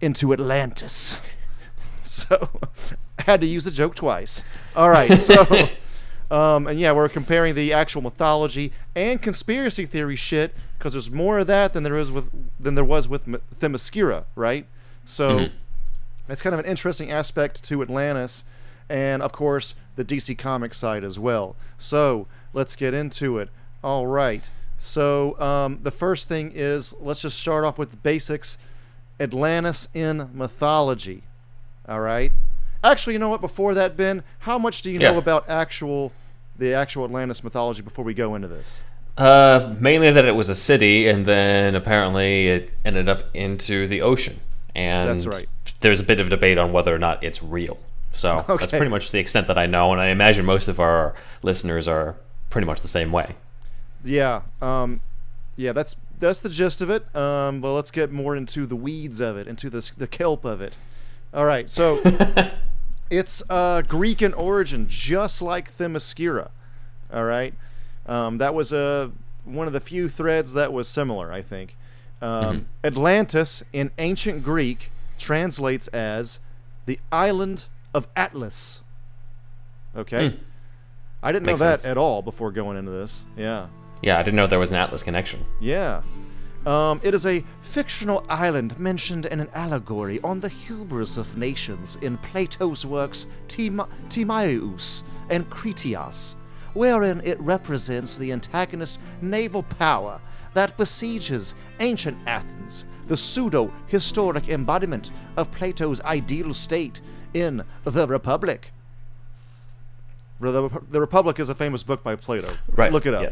into Atlantis. [laughs] So I had to use the joke twice. All right, so [laughs] um, and yeah, we're comparing the actual mythology and conspiracy theory shit because there's more of that than there is with than there was with M- Themyscira, right? So Mhm. it's kind of an interesting aspect to Atlantis, and of course the DC Comics side as well. So let's get into it. All right. So um, the first thing is let's just start off with the basics. Atlantis in mythology. All right. Actually, you know what? Before that, Ben, how much do you know about actual the actual Atlantis mythology before we go into this? Uh, mainly that it was a city, and then apparently it ended up into the ocean. And That's right. There's a bit of debate on whether or not it's real. So that's pretty much the extent that I know, and I imagine most of our listeners are pretty much the same way. Yeah. Um, yeah, that's that's the gist of it. Um, but let's get more into the weeds of it, into the the kelp of it. All right. So [laughs] it's uh, Greek in origin, just like Themyscira. All right. Um, that was a one of the few threads that was similar, I think. Um, Atlantis in ancient Greek translates as the island of Atlas. Okay. Hmm. I didn't know Makes that sense. at all before going into this. Yeah. Yeah, I didn't know there was an Atlas connection. Yeah. Um, it is a fictional island mentioned in an allegory on the hubris of nations in Plato's works Tim- Timaeus and Critias, wherein it represents the antagonist naval power that besieges ancient Athens, the pseudo historic embodiment of Plato's ideal state in the Republic. The, Republic is a famous book by Plato. Right. Look it up. Yeah.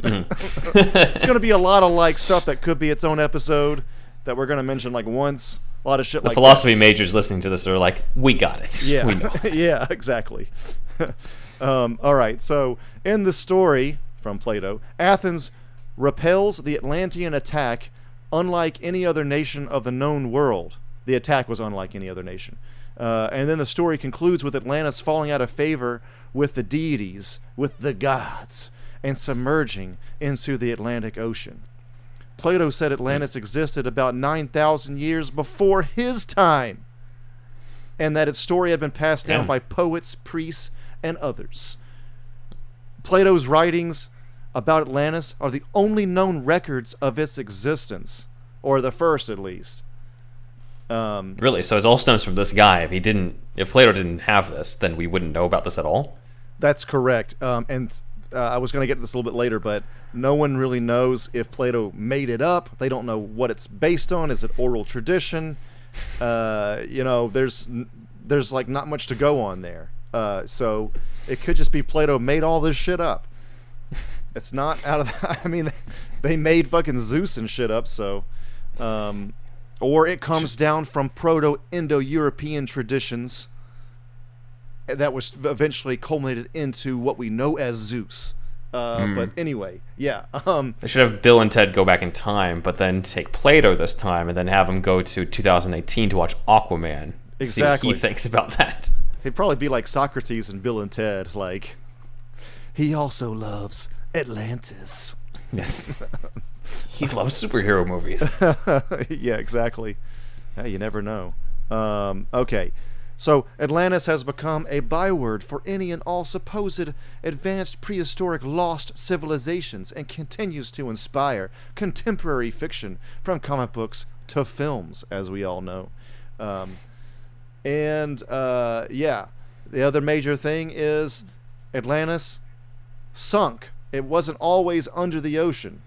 [laughs] it's going to be a lot of like stuff that could be its own episode that we're going to mention like once. A lot of shit The like philosophy majors listening to this are like, we got it. Yeah. We know. [laughs] yeah, exactly. [laughs] um, all right. So, in the story from Plato, Athens repels the Atlantean attack unlike any other nation of the known world. The attack was unlike any other nation. Uh, and then the story concludes with Atlantis falling out of favor with the deities, with the gods, and submerging into the Atlantic Ocean. Plato said Atlantis existed about 9,000 years before his time, and that its story had been passed down by poets, priests, and others. Plato's writings about Atlantis are the only known records of its existence, or the first at least. Um, Really? So it all stems from this guy. If he didn't, if Plato didn't have this, then we wouldn't know about this at all. That's correct. Um, and uh, I was going to get to this a little bit later, but no one really knows if Plato made it up. They don't know what it's based on. Is it oral tradition? Uh, you know, there's there's like not much to go on there. Uh, so it could just be Plato made all this shit up. It's not out of. [laughs] I mean, they made fucking Zeus and shit up. So, um, or it comes down from Proto-Indo-European traditions that was eventually culminated into what we know as Zeus. Uh, But anyway, yeah. [laughs] Um, They should have Bill and Ted go back in time, but then take Plato this time, and then have him go to 2018 to watch Aquaman. See Exactly. what he thinks about that. He'd probably be like Socrates and Bill and Ted. Like, he also loves Atlantis. Yes. [laughs] [laughs] he loves superhero movies. [laughs] yeah, exactly. Yeah, you never know. Um, okay. So, Atlantis has become a byword for any and all supposed advanced prehistoric lost civilizations and continues to inspire contemporary fiction from comic books to films, as we all know. Um, and, uh, yeah, the other major thing is Atlantis sunk. It wasn't always under the ocean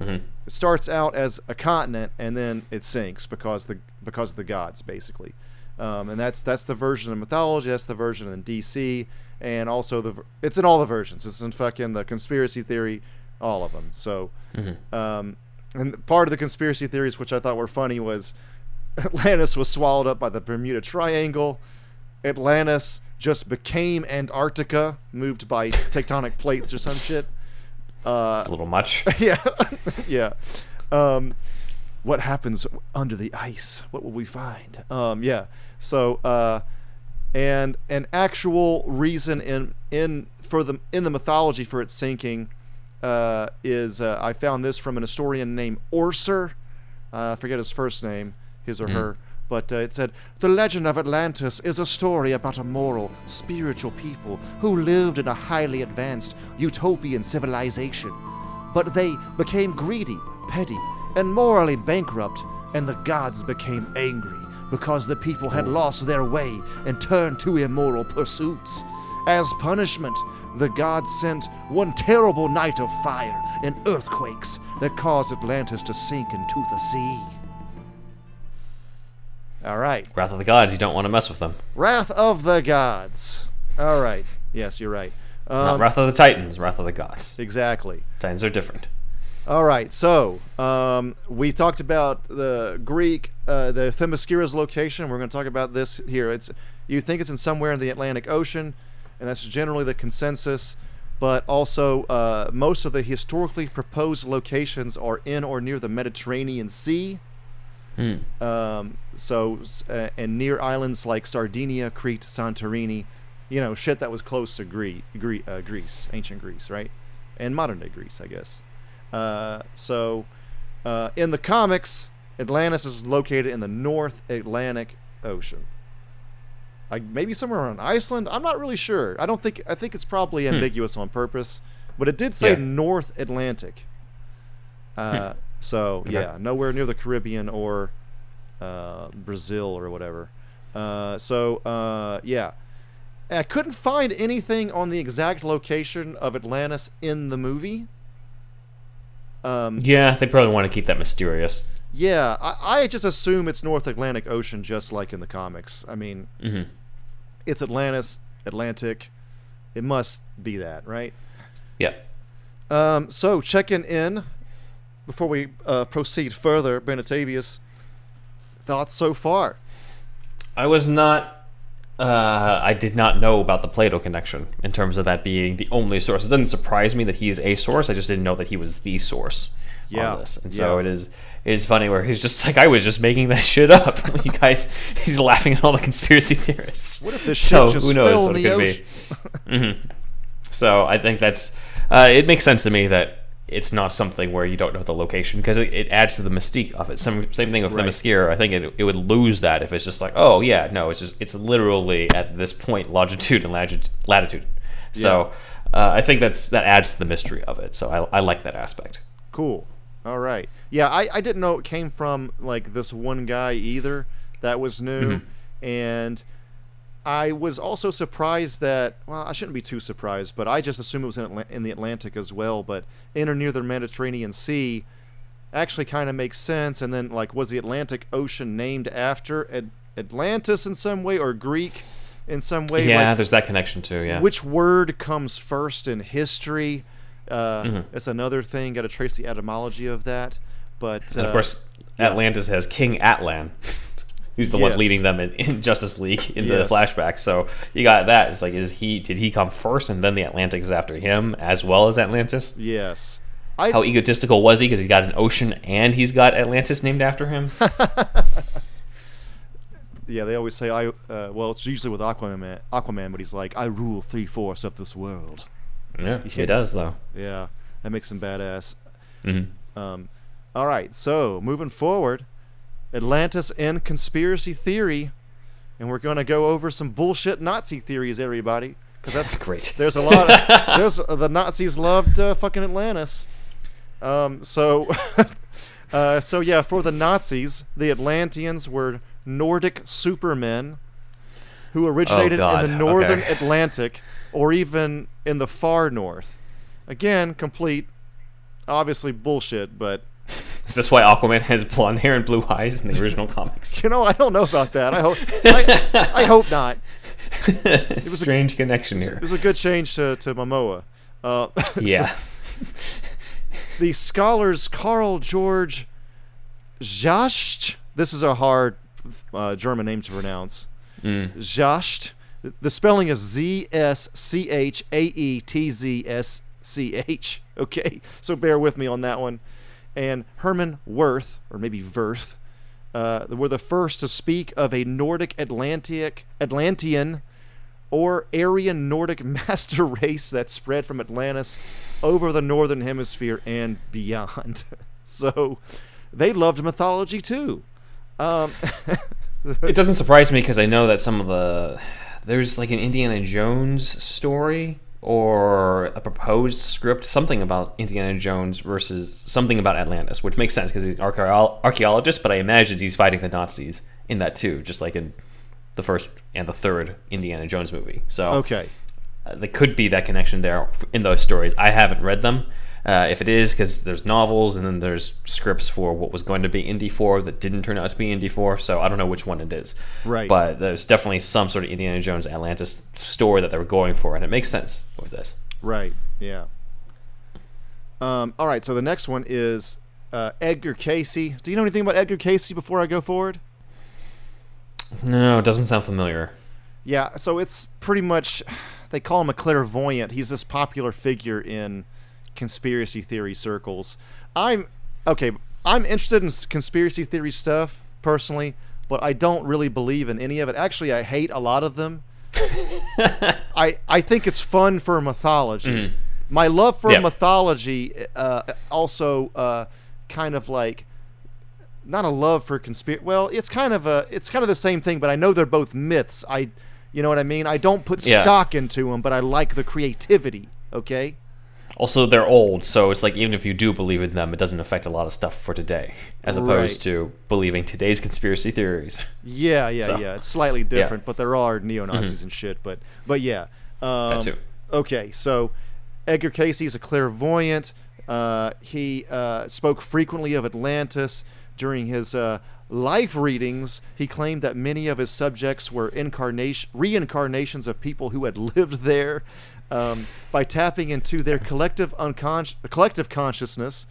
it starts out as a continent and then it sinks because the because of the gods basically. Um, and that's that's the version of mythology that's the version in dc and also the it's in all the versions. It's in fucking the conspiracy theory all of them so um, and part of the conspiracy theories which i thought were funny was [laughs] atlantis was swallowed up by the bermuda triangle. Atlantis just became antarctica moved by tectonic plates or some shit uh, It's a little much. [laughs] yeah, [laughs] yeah. Um, what happens under the ice? What will we find? Um, yeah. So, uh, and an actual reason in in for the in the mythology for its sinking uh, is uh, I found this from an historian named Orser. Uh, I forget his first name, his or her. But uh, it said, The legend of Atlantis is a story about a moral, spiritual people who lived in a highly advanced utopian civilization. But they became greedy, petty, and morally bankrupt, and the gods became angry because the people had lost their way and turned to immoral pursuits. As punishment, the gods sent one terrible night of fire and earthquakes that caused Atlantis to sink into the sea. All right. Wrath of the Gods, you don't want to mess with them. Wrath of the Gods. All right. Yes, you're right. Not Um, Wrath of the Titans, Wrath of the Gods. exactly. Titans are different. All right. So um, we talked about the Greek, uh, the Themyscira's location. We're going to talk about this here. It's you think it's in somewhere in the Atlantic Ocean, and that's generally the consensus. But also, uh, most of the historically proposed locations are in or near the Mediterranean Sea. Um, so, uh, and near islands like Sardinia, Crete, Santorini, you know, shit that was close to Gre- Gre- uh, Greece, ancient Greece, right? And modern day Greece, I guess. Uh, so, uh, in the comics, Atlantis is located in the North Atlantic Ocean. I, maybe somewhere around Iceland. I'm not really sure. I don't think. I think it's probably ambiguous on purpose, but it did say Yeah. North Atlantic. Uh, So yeah, nowhere near the Caribbean or uh, Brazil or whatever. Uh, so uh, yeah, I couldn't find anything on the exact location of Atlantis in the movie. Um, Yeah, they probably want to keep that mysterious. yeah, I, I just assume it's North Atlantic Ocean, just like in the comics. I mean, Mhm. it's Atlantis, Atlantic. It must be that, right? Yeah. Um, so checking in before we uh, proceed further, Benatavius, thoughts so far? I was not. Uh, I did not know about the Plato connection in terms of that being the only source. It doesn't surprise me that he's a source. I just didn't know that he was the source Yeah, on this. And so yeah. it is it is funny where he's just like, I was just making that [laughs] shit up. [laughs] you guys, he's laughing at all the conspiracy theorists. What if this [laughs] so just who knows fell what it could ocean? be? So I think that's uh, it makes sense to me that it's not something where you don't know the location because it, it adds to the mystique of it. Some same thing with Right. Themyscira. I think it, it would lose that if it's just like, oh yeah, no, it's just it's literally at this point longitude and lati- latitude. So uh, I think that's that adds to the mystery of it. So I, I like that aspect. Cool. All right. Yeah, I, I didn't know it came from like this one guy either. That was new, and I was also surprised that well, I shouldn't be too surprised, but I just assumed it was in, Atla- in the Atlantic as well. But in or near the Mediterranean Sea actually kind of makes sense. And then like, was the Atlantic Ocean named after At- Atlantis in some way or Greek in some way. yeah, like, there's that connection too. Yeah. which word comes first in history? Uh, Mm-hmm. It's another thing. Got to trace the etymology of that. But and of uh, course, Atlantis has King Atlan, [laughs] who's the one leading them in, [laughs] in Justice League in Yes. the flashback. So you got that. It's like, is he? Did he come first, and then the Atlantic is after him, as well as Atlantis? yes, I How egotistical was he? Because he's got an ocean and he's got Atlantis named after him. [laughs] yeah. They always say I. Uh, well, it's usually with Aquaman. Aquaman, but he's like, I rule three fourths of this world. yeah, [laughs] he does though. Yeah, that makes him badass. Mhm. Um, all right, so moving forward, Atlantis and conspiracy theory, and we're gonna go over some bullshit Nazi theories, everybody, because that's [laughs] Great. there's a lot. Of, [laughs] there's the Nazis loved uh, fucking Atlantis. Um, so, [laughs] uh, so yeah, for the Nazis, the Atlanteans were Nordic supermen who originated in Oh, God, the northern okay. Atlantic or even in the far north. Again, complete, obviously bullshit, but [laughs] Is this why Aquaman has blonde hair and blue eyes in the original comics? [laughs] you know I don't know about that. I hope I, I hope not. [laughs] It was Strange connection here. It was a good change to to Momoa. Uh, Yeah. the scholars Carl George Jascht. This is a hard uh, German name to pronounce. Jascht. The spelling is Z S C H A E T Z S C H. Okay, so bear with me on that one. And Herman Wirth, or maybe Wirth, uh, were the first to speak of a Nordic Atlantic Atlantean or Aryan Nordic [laughs] master race that spread from Atlantis over the northern hemisphere and beyond. [laughs] so they loved mythology too. Um, [laughs] It doesn't surprise me because I know that some of the there's like an Indiana Jones story or a proposed script, something about Indiana Jones versus something about Atlantis, which makes sense because he's an archaeologist. But I imagine he's fighting the Nazis in that too, just like in the first and the third Indiana Jones movie. So okay. uh, there could be that connection there in those stories. I haven't read them. Uh, if it is, because there's novels and then there's scripts for what was going to be Indy 4 that didn't turn out to be Indy 4, so I don't know which one it is. Right. But there's definitely some sort of Indiana Jones Atlantis story that they were going for, and it makes sense with this. Right. Yeah. Um, all right. So the next one is uh, Edgar Cayce. Do you know anything about Edgar Cayce before I go forward? No, it doesn't sound familiar. Yeah. So it's pretty much they call him a clairvoyant. He's this popular figure in conspiracy theory circles. I'm okay. I'm interested in conspiracy theory stuff personally, but I don't really believe in any of it. Actually, I hate a lot of them. [laughs] I I think it's fun for mythology. My love for Yeah. mythology uh, also uh, kind of like not a love for conspiracy. Well, it's kind of a it's kind of the same thing, but I know they're both myths. I you know what I mean? I don't put Yeah. stock into them, but I like the creativity. Okay. Also, they're old, so it's like even if you do believe in them, it doesn't affect a lot of stuff for today, as opposed Right. to believing today's conspiracy theories. Yeah, yeah, So- yeah. It's slightly different, but there are neo Nazis and shit. But but yeah. Um, That too. Okay, so Edgar Cayce is a clairvoyant. Uh, he uh, spoke frequently of Atlantis during his uh, life readings. He claimed that many of his subjects were incarnation reincarnations of people who had lived there. Um, by tapping into their collective unconscious, collective consciousness,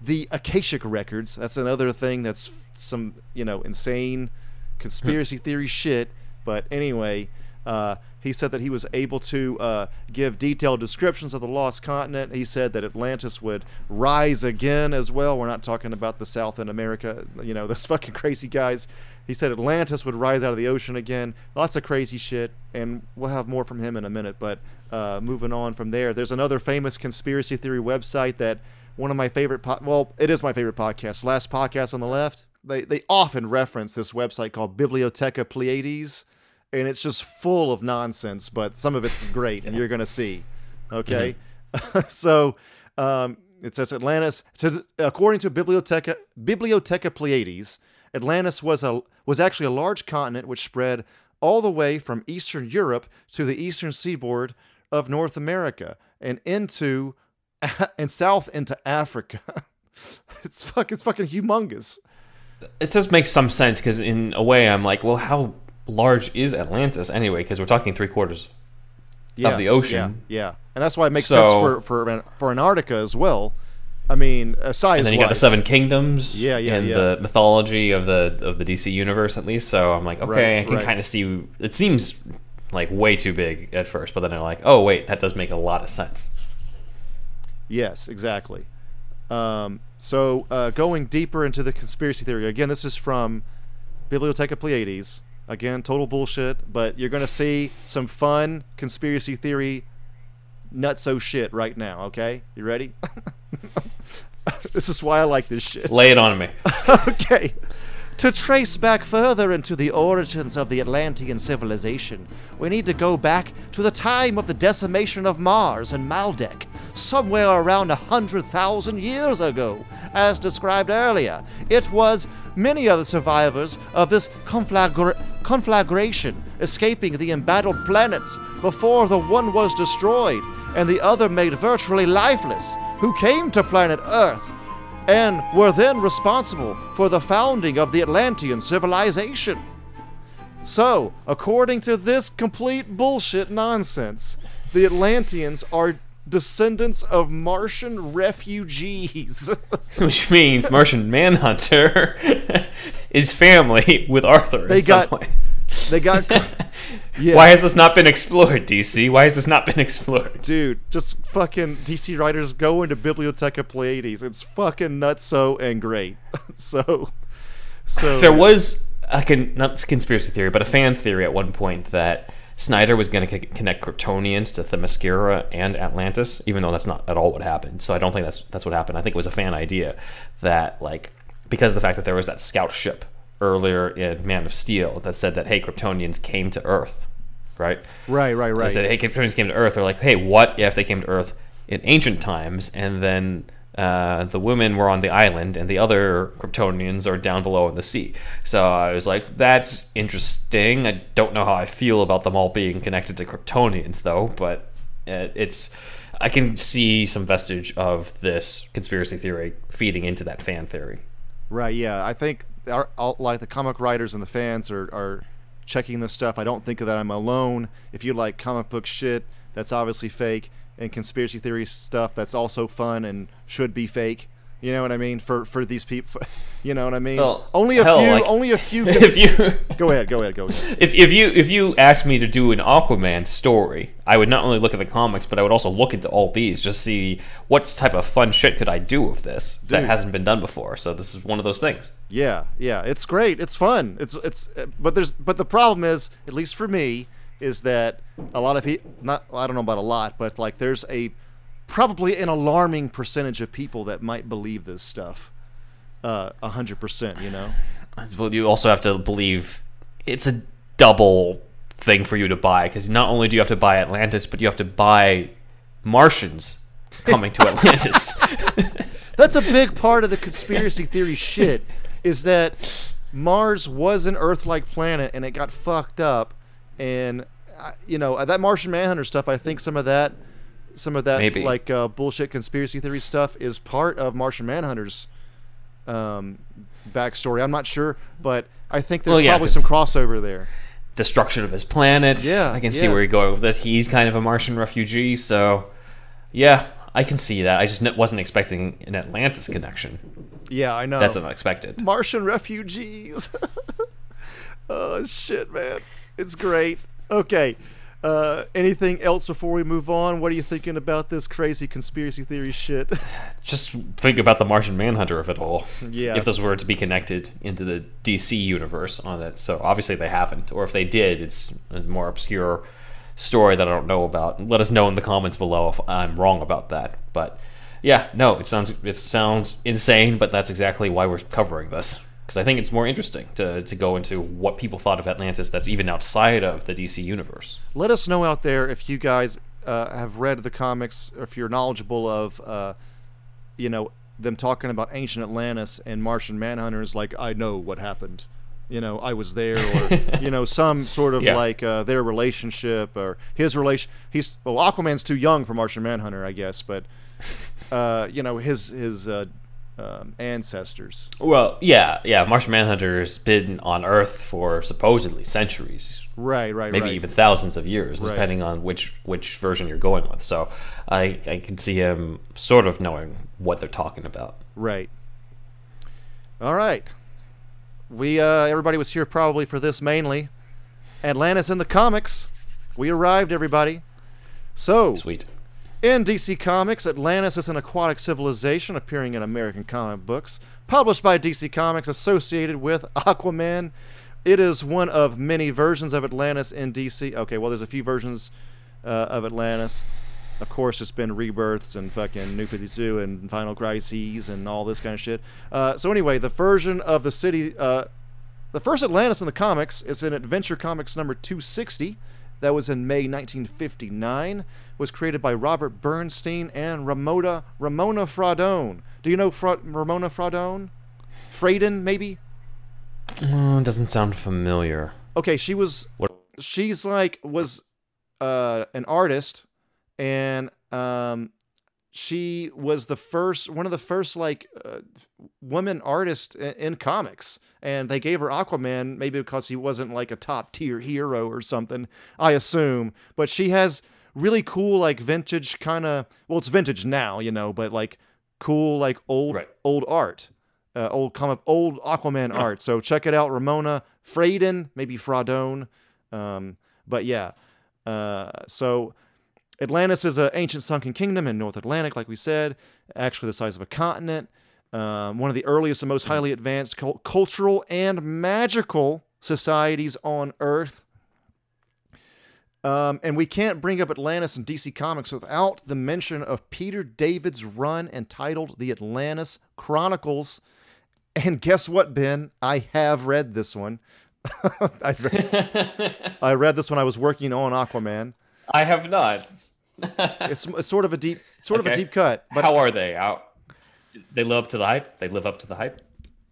the Akashic records. That's another thing that's some you know insane conspiracy theory shit. But anyway, uh, he said that he was able to uh, give detailed descriptions of the lost continent. He said that Atlantis would rise again as well. We're not talking about the South in America, you know, [laughs] those fucking crazy guys. He said Atlantis would rise out of the ocean again. Lots of crazy shit, and we'll have more from him in a minute. But uh, moving on from there, there's another famous conspiracy theory website that one of my favorite, po- well, it is my favorite podcast. Last podcast on the left, they they often reference this website called Biblioteca Pleyades, and it's just full of nonsense, but some of it's great, and you're gonna see. Okay, [laughs] so um, it says Atlantis. To according to Bibliotheca Biblioteca Pleyades, Atlantis was a was actually a large continent which spread all the way from Eastern Europe to the eastern seaboard of North America and into [laughs] and south into Africa. [laughs] it's fuck it's fucking humongous. it does make some sense because in a way I'm like, well, how large is Atlantis anyway? Because we're talking three quarters yeah, the ocean. Yeah, yeah, and that's why it makes sense for for for Antarctica as well. I mean, uh, size and then you got the seven kingdoms Yeah, yeah, and yeah. the mythology of the of the dc universe at least so i'm like okay Right, i can right. kind of see it seems like way too big at first but then i'm like oh wait that does make a lot of sense Yes, exactly. Um, so uh, going deeper into the conspiracy theory again, this is from Biblioteca Pleyades. Again, total bullshit, but you're gonna see some fun conspiracy theory nutso shit right now. Okay, you ready? [laughs] this is why I like this shit. lay it on me [laughs] okay. To trace back further into the origins of the Atlantean civilization, we need to go back to the time of the decimation of Mars and Maldek, somewhere around a hundred thousand years ago. As described earlier, it was many of the survivors of this conflagra- conflagration escaping the embattled planets before the one was destroyed and the other made virtually lifeless, who came to planet Earth and were then responsible for the founding of the Atlantean civilization. So, according to this complete bullshit nonsense, the Atlanteans are descendants of Martian refugees. [laughs] which means martian manhunter [laughs] is family with arthur They got- they got. [laughs] Yes. why has this not been explored dc why has this not been explored Dude, just fucking DC writers go into Biblioteca Pleyades. It's fucking nutso and great. so, so There was a con- not conspiracy theory, but a fan theory at one point that Snyder was going to c- connect Kryptonians to Themyscira and Atlantis, even though that's not at all what happened. So I don't think that's that's what happened. I think it was a fan idea that like because of the fact that there was that scout ship earlier in Man of Steel that said that hey Kryptonians came to Earth, right? right, right, right. They said, hey, Kryptonians came to Earth. They're like, hey, what if they came to Earth in ancient times and then uh, the women were on the island and the other Kryptonians are down below in the sea? So I was like, that's interesting. I don't know how I feel about them all being connected to Kryptonians, though, but uh, it's. I can see some vestige of this conspiracy theory feeding into that fan theory. Right. Yeah. I think our, all, like the comic writers and the fans are, are checking this stuff. I don't think that I'm alone. If you like comic book shit, that's obviously fake, and conspiracy theory stuff that's also fun and should be fake. You know what I mean? For for these people, [laughs] you know what I mean? Well, only a hell, few. like, only a few. [laughs] if you [laughs] go ahead. Go ahead. Go ahead. if, if you if you asked me to do an Aquaman story, I would not only look at the comics, but I would also look into all these, just see what type of fun shit could I do with this that hasn't been done before. So this is one of those things. Yeah, yeah, it's great. It's fun. It's it's but there's but the problem is, at least for me, is that a lot of people not I don't know about a lot, but like there's a probably an alarming percentage of people that might believe this stuff. Uh, a hundred percent, you know. [sighs] Well, you also have to believe it's a double thing for you to buy because not only do you have to buy Atlantis, but you have to buy Martians coming to [laughs] Atlantis. [laughs] That's a big part of the conspiracy theory shit is that Mars was an Earth-like planet and it got fucked up, and uh, you know that Martian Manhunter stuff. I think some of that, some of that Maybe. like uh, bullshit conspiracy theory stuff is part of Martian Manhunter's um, backstory. I'm not sure, but I think there's Well, yeah, probably some crossover there. Destruction of his planet. Yeah, I can see where you're going with this. He's kind of a Martian refugee, so yeah, I can see that. I just wasn't expecting an Atlantis connection. Yeah, I know. That's unexpected. Martian refugees. [laughs] oh shit, man, it's great. Okay, uh, anything else before we move on? What are you thinking about this crazy conspiracy theory shit? [sighs] Just think about the Martian Manhunter of it all. Yeah. If this were to be connected into the DC universe on it, so obviously they haven't, or if they did, it's a more obscure story that I don't know about. Let us know in the comments below if I'm wrong about that. But yeah, no, it sounds it sounds insane, but that's exactly why we're covering this because I think it's more interesting to to go into what people thought of Atlantis that's even outside of the DC universe. Let us know out there if you guys uh, have read the comics, or if you're knowledgeable of, uh, you know, them talking about ancient Atlantis and Martian Manhunters. Like, I know what happened. You know, I was there, or you know, [laughs] some sort of Yeah. like uh, their relationship or his relation. He's well, Aquaman's too young for Martian Manhunter, I guess, but uh, you know, his his uh, um, ancestors. Well, yeah, yeah. Martian Manhunter's been on Earth for supposedly centuries, Right, right, right. maybe right. even thousands of years, Right. depending on which which version you're going with. So, I I can see him sort of knowing what they're talking about. Right. All right. We uh everybody was here probably for this mainly. Atlantis in the comics. We arrived everybody. So, Sweet. In DC Comics, Atlantis is an aquatic civilization appearing in American comic books, published by DC Comics, associated with [laughs] Aquaman. It is one of many versions of Atlantis in DC. Okay, well, there's a few versions uh, of Atlantis. Of course, it's been rebirths and fucking New 52 and Final Crises and all this kind of shit. Uh, so anyway, the version of the city, uh, the first Atlantis in the comics is in Adventure Comics number 260. That was in May 1959. Was created by Robert Bernstein and Ramona Ramona Fraudone. Do you know Fra- Ramona Fraudone? Fraden, maybe. Oh, doesn't sound familiar. Okay, she was. What? She's like was uh, an artist, and um, she was the first one of the first like uh, women artists in, in comics. And they gave her Aquaman maybe because he wasn't like a top tier hero or something. I assume, but she has really cool like vintage kind of. Well, it's vintage now, you know, but like cool like old Right. old art uh, old comic, old Aquaman art. So check it out, Ramona Fraden, maybe Fraudone, um, but yeah. Uh, so Atlantis is an ancient sunken kingdom in North Atlantic, like we said, actually the size of a continent. Um, one of the earliest and most highly advanced cul- cultural and magical societies on Earth. Um, and we can't bring up Atlantis in DC Comics without the mention of Peter David's run entitled The Atlantis Chronicles. And guess what, Ben? I have read this one. [laughs] I, read, [laughs] I read this when I was working on Aquaman. I have not. It's, it's sort of a deep, sort of a deep cut, but How are they? How, they live up to the hype. They live up to the hype.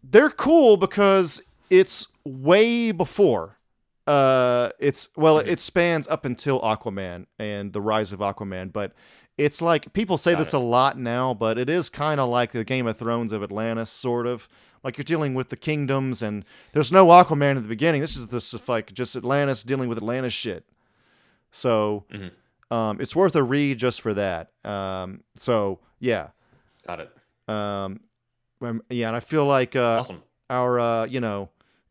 they're cool because it's way before. Uh, it's well, it spans up until Aquaman and the rise of Aquaman, but it's like people say this a lot now, but it is kind of like the Game of Thrones of Atlantis, sort of. Like you're dealing with the kingdoms, and there's no Aquaman in the beginning. This is this is like just Atlantis dealing with Atlantis shit. So, um, it's worth a read just for that. Um, so yeah, Got it. Um, um, yeah, and I feel like uh, Awesome. our uh, you know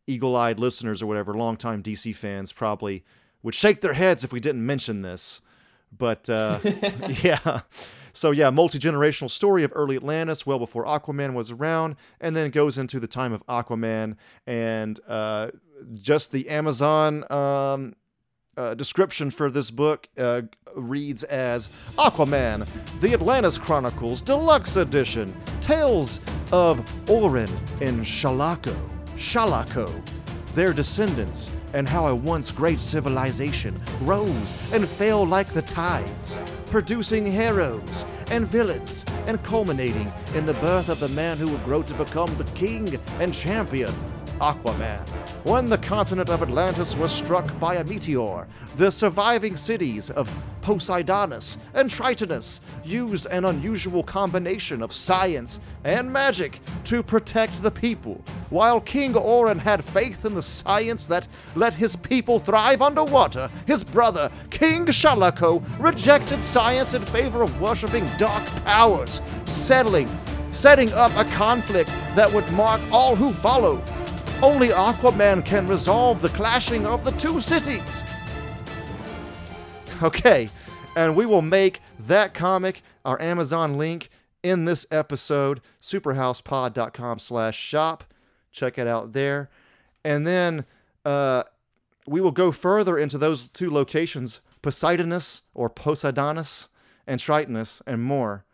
eagle-eyed listeners or whatever, longtime DC fans probably would shake their heads if we didn't mention this. But uh, [laughs] yeah, so yeah, multi-generational story of early Atlantis, well before Aquaman was around, and then it goes into the time of Aquaman and uh, just the Amazon. Um, uh, description for this book uh, reads as Aquaman, The Atlantis Chronicles Deluxe Edition, Tales of Orin and Shalako, Shalako, their descendants, and how a once great civilization rose and fell like the tides, producing heroes and villains, and culminating in the birth of the man who would grow to become the king and champion Aquaman. When the continent of Atlantis was struck by a meteor, the surviving cities of Poseidonus and Tritonus used an unusual combination of science and magic to protect the people, while King Orin had faith in the science that let his people thrive underwater. His brother, King Shalako, rejected science in favor of worshipping dark powers, settling setting up a conflict that would mark all who followed. Only Aquaman can resolve the clashing of the two cities. [laughs] Okay, and we will make that comic our Amazon link in this episode, superhousepod.com slash shop. Check it out there. And then uh, we will go further into those two locations, Poseidonus or Poseidonus and Tritonus and more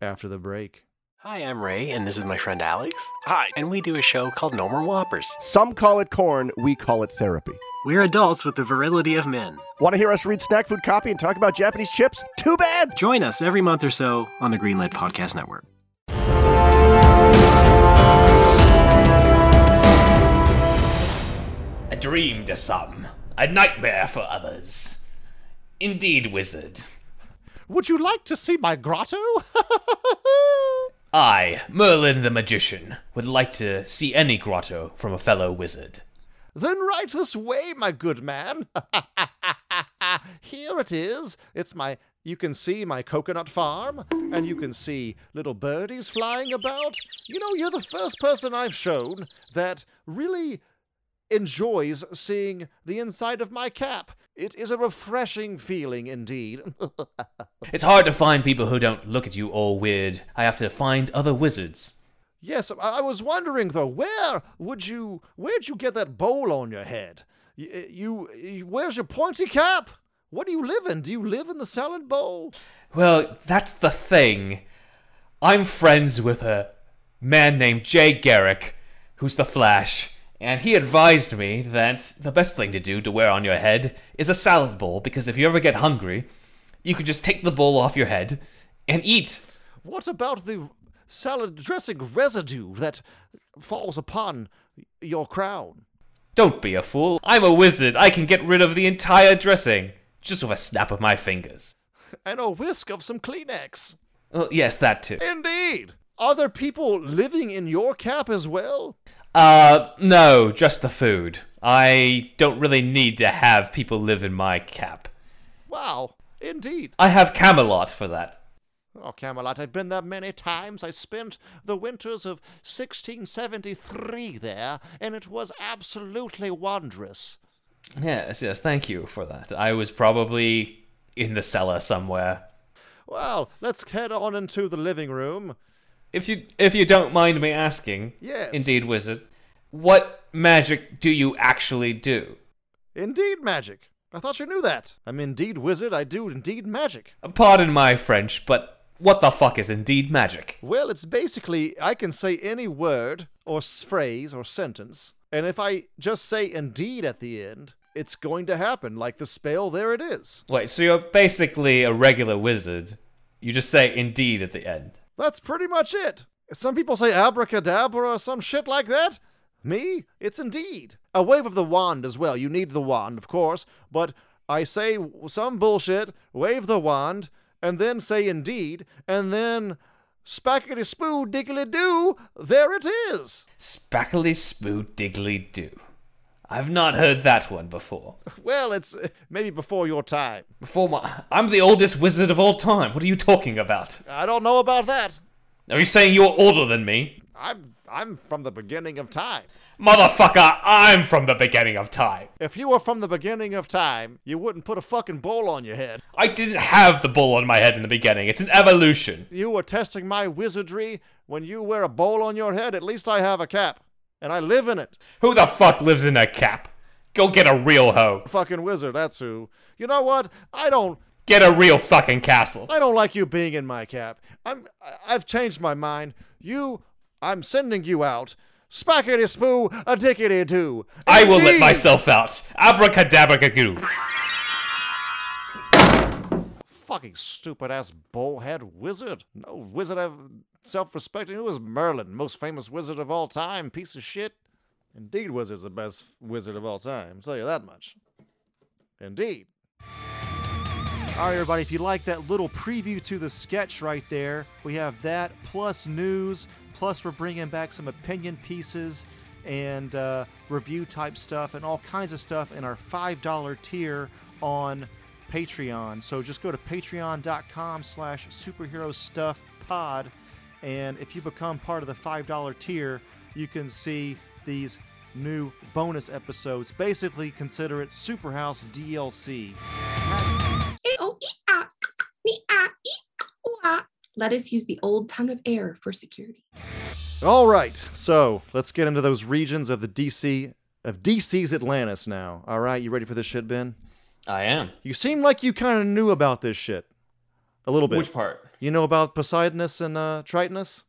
after the break. Hi, I'm Ray, and this is my friend Alex. Hi. And we do a show called No More Whoppers. Some call it corn, we call it therapy. We're adults with the virility of men. Want to hear us read snack food copy and talk about Japanese chips? Too bad! Join us every month or so on the Greenlit Podcast Network. A dream to some, a nightmare for others. Indeed, wizard. Would you like to see my grotto? [laughs] I, Merlin the Magician, would like to see any grotto from a fellow wizard. Then right this way, my good man. [laughs] Here it is. It's my. You can see my coconut farm, and you can see little birdies flying about. You know, you're the first person I've shown that really enjoys seeing the inside of my cap. It is a refreshing feeling indeed. [laughs] It's hard to find people who don't look at you all weird. I have to find other wizards. yes, I was wondering though, where would you, where'd you get that bowl on your head? You, you where's your pointy cap? What do you live in? Do you live in the salad bowl? Well, that's the thing. I'm friends with a man named Jay Garrick, who's the Flash, and he advised me that the best thing to do to wear on your head is a salad bowl because if you ever get hungry, you can just take the bowl off your head and eat. What about the salad dressing residue that falls upon your crown? Don't be a fool. I'm a wizard. I can get rid of the entire dressing just with a snap of my fingers. And a whisk of some Kleenex. Yes, that too. Indeed. Are there people living in your cap as well? Uh, no, just the food. I don't really need to have people live in my cap. Wow. Indeed. I have Camelot for that. Oh, Camelot, I've been there many times. I spent the winters of 1673 there, and it was absolutely wondrous. Yes, yes, thank you for that. I was probably in the cellar somewhere. Well, let's head on into the living room. If you if you don't mind me asking, Yes. indeed, wizard, what magic do you actually do? Indeed, magic. I thought you knew that. I'm indeed wizard. I do indeed magic. Uh, pardon my French, but what the fuck is indeed magic? Well, it's basically I can say any word or phrase or sentence, and if I just say indeed at the end, it's going to happen. Like the spell, there it is. Wait, so you're basically a regular wizard. You just say indeed at the end. That's pretty much it. Some people say abracadabra or some shit like that. Me, it's indeed. A wave of the wand as well. You need the wand, of course, but I say some bullshit, wave the wand, and then say indeed, and then spackety spoo diggly doo, there it is. Spackly spoo diggly do. I've not heard that one before. Well, it's uh, maybe before your time. Before my, I'm the oldest wizard of all time. What are you talking about? I don't know about that. Are you saying you're older than me? I'm I'm from the beginning of time. Motherfucker, I'm from the beginning of time. If you were from the beginning of time, you wouldn't put a fucking bowl on your head. I didn't have the bowl on my head in the beginning. It's an evolution. You were testing my wizardry when you wear a bowl on your head. At least I have a cap, and I live in it. Who the fuck lives in a cap? Go get a real hoe. Fucking wizard, that's who. You know what? I don't. Get a real fucking castle. I don't like you being in my cap. I'm. I've changed my mind. You. I'm sending you out. Spackety spoo, a dickety doo. I will let myself out. Abracadabra goo. Fucking stupid ass bullhead wizard. No wizard have self respecting. Who was Merlin, most famous wizard of all time? Piece of shit. Indeed, wizard's the best wizard of all time. I'll tell you that much. Indeed. All right, everybody, if you like that little preview to the sketch right there, we have that plus news, plus we're bringing back some opinion pieces and uh, review type stuff and all kinds of stuff in our $5 tier on Patreon. So just go to patreon.com slash superhero stuff pod. And if you become part of the $5 tier, you can see these new bonus episodes. Basically, consider it Superhouse DLC. A-O-E-ah, me-ah, ee-ah. Let us use the old tongue of air for security. All right, so let's get into those regions of the DC of DC's Atlantis now. All right, you ready for this shit, Ben? I am. You seem like you kind of knew about this shit a little bit. Which part? You know about Poseidonus and uh, Tritonus?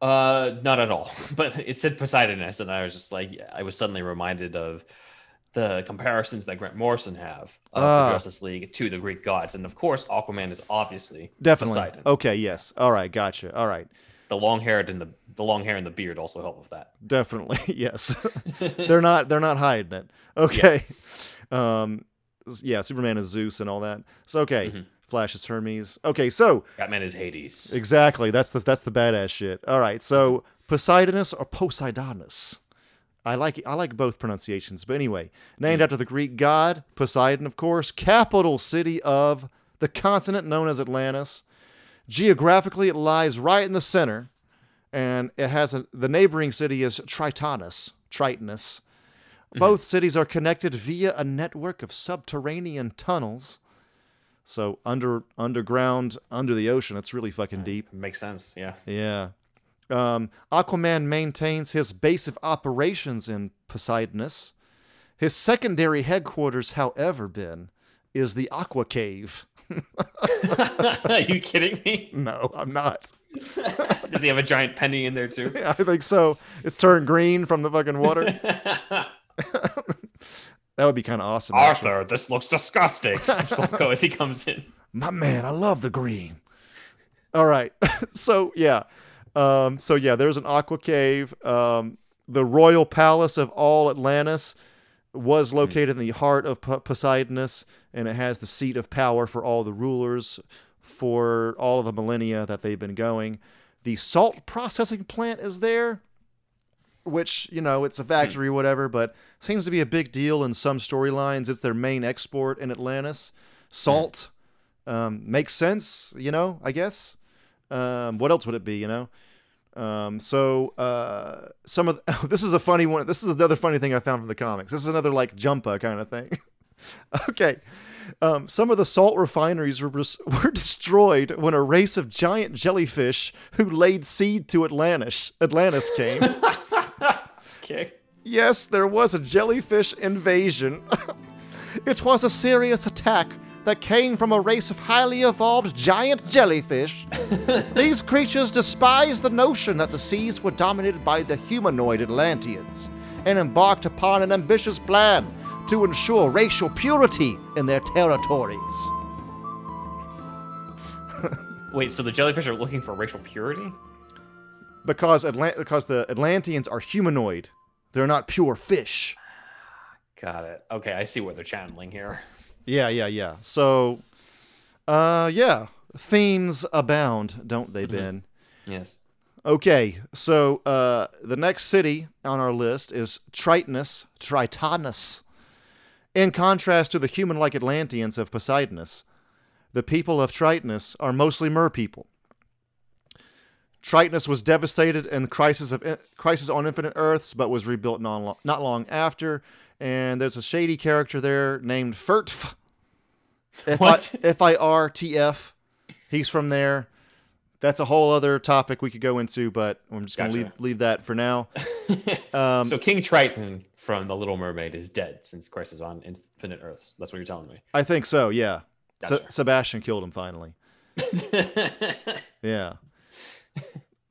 Uh, not at all. [laughs] But it said Poseidonus, and I was just like, I was suddenly reminded of the comparisons that Grant Morrison have uh, Ah. for Justice League to the Greek gods, and of course, Aquaman is obviously Definitely. Poseidon. Okay, yes. All right, gotcha. All right, The long hair and the the long hair and the beard also help with that. definitely [laughs] yes. [laughs] they're not they're not hiding it. Okay. Um, s- yeah, Superman is Zeus and all that. So okay, mm-hmm. Flash is Hermes. Okay, so Batman is Hades. exactly that's the that's the badass shit. All right, so mm-hmm. Poseidonus or Poseidonus. I like I like both pronunciations, but anyway, named mm-hmm. after the Greek god Poseidon, of course, capital city of the continent known as Atlantis. Geographically, it lies right in the center, and it has a, the neighboring city is Tritonus. Tritonus. Both cities are connected via a network of subterranean tunnels. So under underground, under the ocean, it's really fucking deep. Makes sense. Yeah. Yeah. Um, Aquaman maintains his base of operations in Poseidonus. His secondary headquarters, however, Ben, is the Aqua Cave. Are [laughs] you kidding me? [laughs] No, I'm not. Does he have a giant penny in there too? [laughs] I think so. It's turned green from the fucking water. [laughs] that would be kind of awesome. actually. Arthur, this looks disgusting. [laughs] as he comes in. My man, I love the green. All right. [laughs] so yeah. Um, so yeah, there's an aqua cave. Um, the royal palace of all Atlantis was located in the heart of P- Poseidonus, and it has the seat of power for all the rulers for all of the millennia that they've been going. The salt processing plant is there, which you know it's a factory, or whatever, but seems to be a big deal in some storylines. It's their main export in Atlantis. Salt um, makes sense, you know. I guess. Um, what else would it be, you know? Um, so uh, some of the, [laughs] this is a funny one. This is another funny thing I found from the comics. This is another like jumpa kind of thing. [laughs] okay. Um, some of the salt refineries were, [laughs] were destroyed when a race of giant jellyfish who laid seed to Atlantis Atlantis came. Okay. Yes, there was a jellyfish invasion. [laughs] it was a serious attack that came from a race of highly evolved giant jellyfish. [laughs] These creatures despised the notion that the seas were dominated by the humanoid Atlanteans and embarked upon an ambitious plan to ensure racial purity in their territories. [laughs] Wait, so the jellyfish are looking for racial purity? Because, Atlant- because the Atlanteans are humanoid, they're not pure fish. Got it. Okay, I see what they're channeling here. Yeah, yeah, yeah. So, uh, yeah, themes abound, don't they, Ben? Yes. Okay, so uh, the next city on our list is Tritonus, Tritonus. In contrast to the human-like Atlanteans of Poseidonus, the people of Tritonus are mostly mer people. Tritonus was devastated in the crisis of crisis on Infinite Earths, but was rebuilt non, not long after. And there's a shady character there named Firtf. What? F I R T F. He's from there. That's a whole other topic we could go into, but I'm just gonna leave leave that for now. [laughs] Um, so King Triton from The Little Mermaid is dead since Crisis on Infinite Earths. That's what you're telling me. I think so. Yeah. Se- Gotcha. Sebastian killed him finally. [laughs] Yeah. [laughs]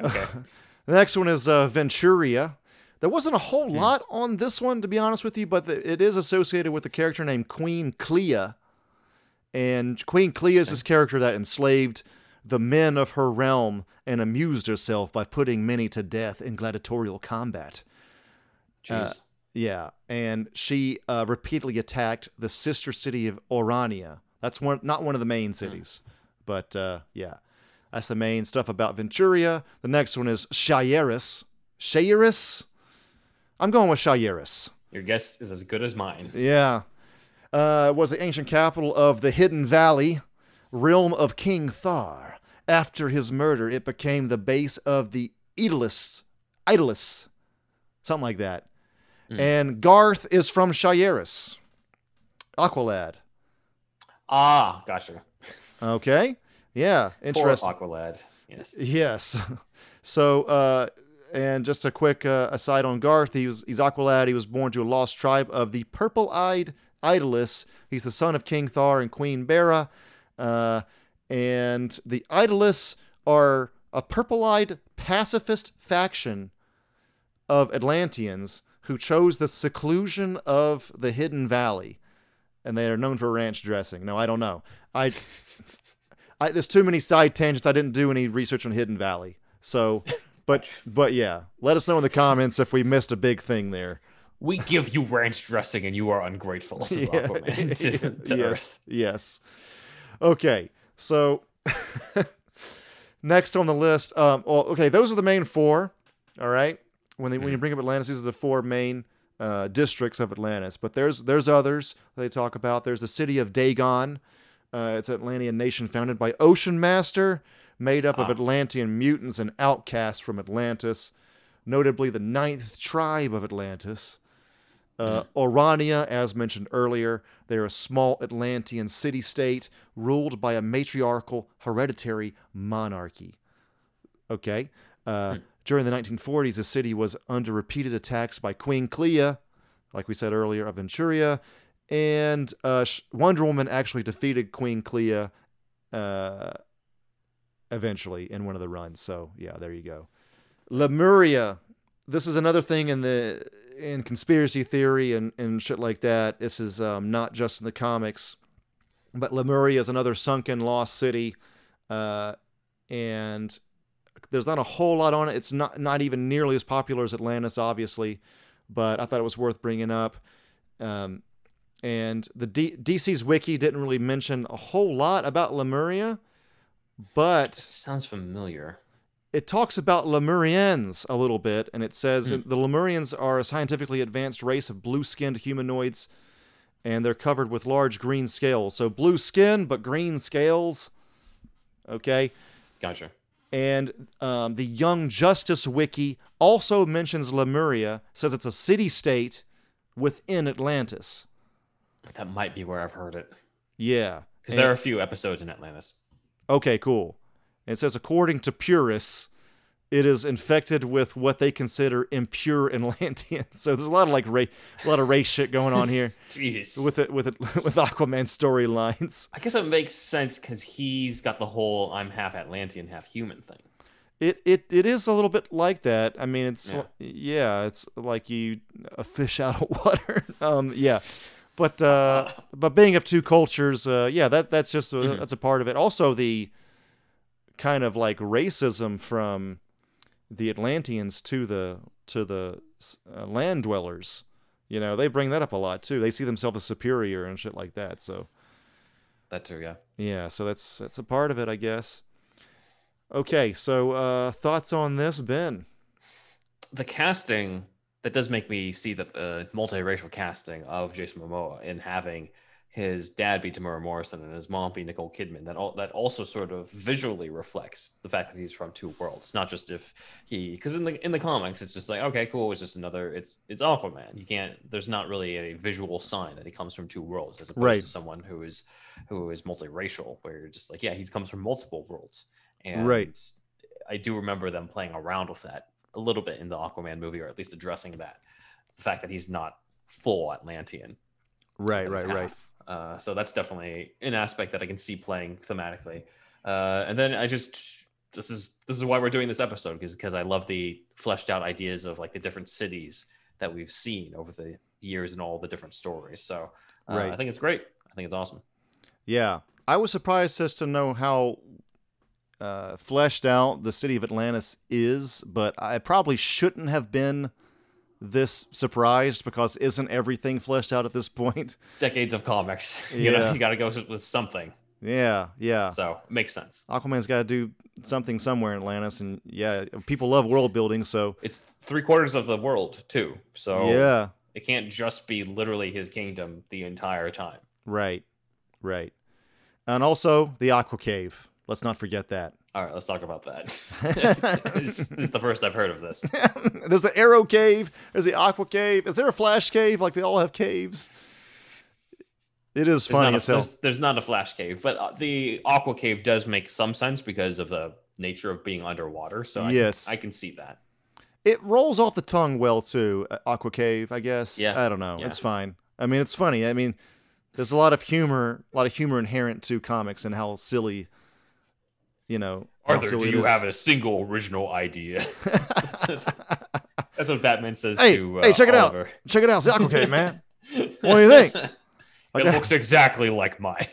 Okay. [laughs] The next one is uh, Venturia. There wasn't a whole lot on this one, to be honest with you, but the, it is associated with a character named Queen Clea. And Queen Clea is this character that enslaved the men of her realm and amused herself by putting many to death in gladiatorial combat. Jeez. Yeah, and she uh, repeatedly attacked the sister city of Orania. That's one, not one of the main cities, but uh, yeah, that's the main stuff about Venturia. The next one is Shayeris. Shayeris. I'm going with Shayeris. Your guess is as good as mine. Yeah, uh, it was the ancient capital of the Hidden Valley, realm of King Thar. After his murder, it became the base of the Idyllists, Idyllists, something like that. And Garth is from Shayeris. Aqualad. Ah, gotcha. Okay. Yeah. Poor Interesting. Aqualad. Yes. Yes. [laughs] So, uh, and just a quick uh, aside on Garth, he was, he's Aqualad. He was born to a lost tribe of the purple-eyed Idyllists. He's the son of King Thar and Queen Bera. Uh, and the Idyllists are a purple-eyed pacifist faction of Atlanteans who chose the seclusion of the Hidden Valley. And they are known for ranch dressing. No, I don't know. I I, there's too many side tangents. I didn't do any research on Hidden Valley. So, [laughs] but but yeah, let us know in the comments if we missed a big thing there. We give you ranch dressing and you are ungrateful, says Aquaman to, to yes, Earth. yes. Okay, So [laughs] next on the list, um, well, okay, those are the main four. All right, when they when you bring up Atlantis, these are the four main uh, districts of Atlantis. But there's there's others they talk about. There's the city of Dagon. Uh, it's an Atlantean nation founded by Ocean Master, made up of Atlantean mutants and outcasts from Atlantis, notably the ninth tribe of Atlantis. Uh, Orania, as mentioned earlier, they're a small Atlantean city state ruled by a matriarchal hereditary monarchy. Okay. Uh, During the 1940s, the city was under repeated attacks by Queen Clea, like we said earlier, of Venturia. And uh, Wonder Woman actually defeated Queen Clea uh, eventually in one of the runs. So, yeah, there you go. Lemuria. This is another thing in the in conspiracy theory and, and shit like that. This is um, not just in the comics, but Lemuria is another sunken lost city, uh, and there's not a whole lot on it. It's not not even nearly as popular as Atlantis, obviously, but I thought it was worth bringing up. Um, and the D- DC's wiki didn't really mention a whole lot about Lemuria, but Sounds familiar. it talks about Lemurians a little bit, and it says the Lemurians are a scientifically advanced race of blue skinned humanoids, and they're covered with large green scales. So blue skin, but green scales. Okay. Gotcha. And um, the Young Justice Wiki also mentions Lemuria, says it's a city state within Atlantis. That might be where I've heard it. Yeah. Because there are a few episodes in Atlantis. Okay, cool. It says, according to purists, it is infected with what they consider impure Atlanteans. [laughs] So there's a lot of like race, a lot of race shit going on here [laughs] Jeez. with it, with it, [laughs] with Aquaman storylines. I guess it makes sense because he's got the whole I'm half Atlantean, half human thing. It, it, it is a little bit like that. I mean, it's Yeah. yeah, it's like you a fish out of water. um, yeah, but uh, but being of two cultures, uh, yeah, that that's just a, that's a part of it. Also, the kind of like racism from the Atlanteans to the to the uh, land dwellers. You know, they bring that up a lot too. They see themselves as superior and shit like that. So That too, yeah. yeah, so that's that's a part of it, I guess. Okay, so uh, thoughts on this, Ben? The casting that does make me see that the multiracial casting of Jason Momoa in having his dad be Temuera Morrison and his mom be Nicole Kidman that all that also sort of visually reflects the fact that he's from two worlds, not just if he because in the in the comics it's just like okay cool it's just another it's it's Aquaman you can't there's not really a visual sign that he comes from two worlds as opposed Right. to someone who is who is multiracial where you're just like yeah he comes from multiple worlds and Right. I do remember them playing around with that a little bit in the Aquaman movie, or at least addressing that the fact that he's not full Atlantean. Right, right, right. Uh, so that's definitely an aspect that I can see playing thematically. Uh, and then I just this is this is why we're doing this episode because because I love the fleshed out ideas of like the different cities that we've seen over the years and all the different stories. So uh, Right. I think it's great. I think it's awesome. Yeah, I was surprised as to know how uh, fleshed out the city of Atlantis is, but I probably shouldn't have been this surprised because isn't everything fleshed out at this point? [laughs] Decades of comics. [laughs] You know, you got to go with with something. Yeah, yeah. So it makes sense. Aquaman's got to do something somewhere in Atlantis, and yeah, people love world building, so It's three quarters of the world too. So yeah, it can't just be literally his kingdom the entire time. right, right. And also the Aqua Cave. Let's not forget that. All right, let's talk about that. [laughs] is the first I've heard of this. [laughs] There's the Arrow Cave. There's the Aqua Cave. Is there a Flash Cave? Like they all have caves. It is funny as hell. there's, there's not a flash cave, but uh, the aqua cave does make some sense because of the nature of being underwater. So I, Yes. can, I can see that. It rolls off the tongue well too. uh, Aqua Cave, I guess. Yeah, I don't know. yeah. It's fine. I mean, it's funny. I mean, there's a lot of humor, a lot of humor inherent to comics and how silly, you know. Arthur, do you have a single original idea? [laughs] That's what Batman says Hey, to uh, hey, check it out. Check it out. It's the Aqua man. [laughs] What do you think? I It got, looks exactly like mine.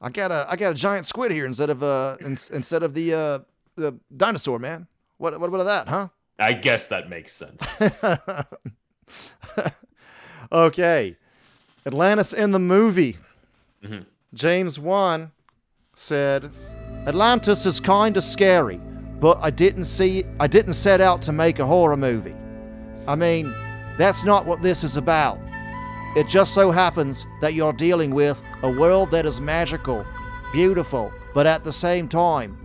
I got a, I got a giant squid here instead of uh, in, instead of the uh, the dinosaur, man. What, what about that, huh? I guess that makes sense. [laughs] Okay. Atlantis in the movie. Mhm. James Wan said, Atlantis is kind of scary, but I didn't see I didn't set out to make a horror movie. I mean, that's not what this is about. It just so happens that you're dealing with a world that is magical, beautiful, but at the same time,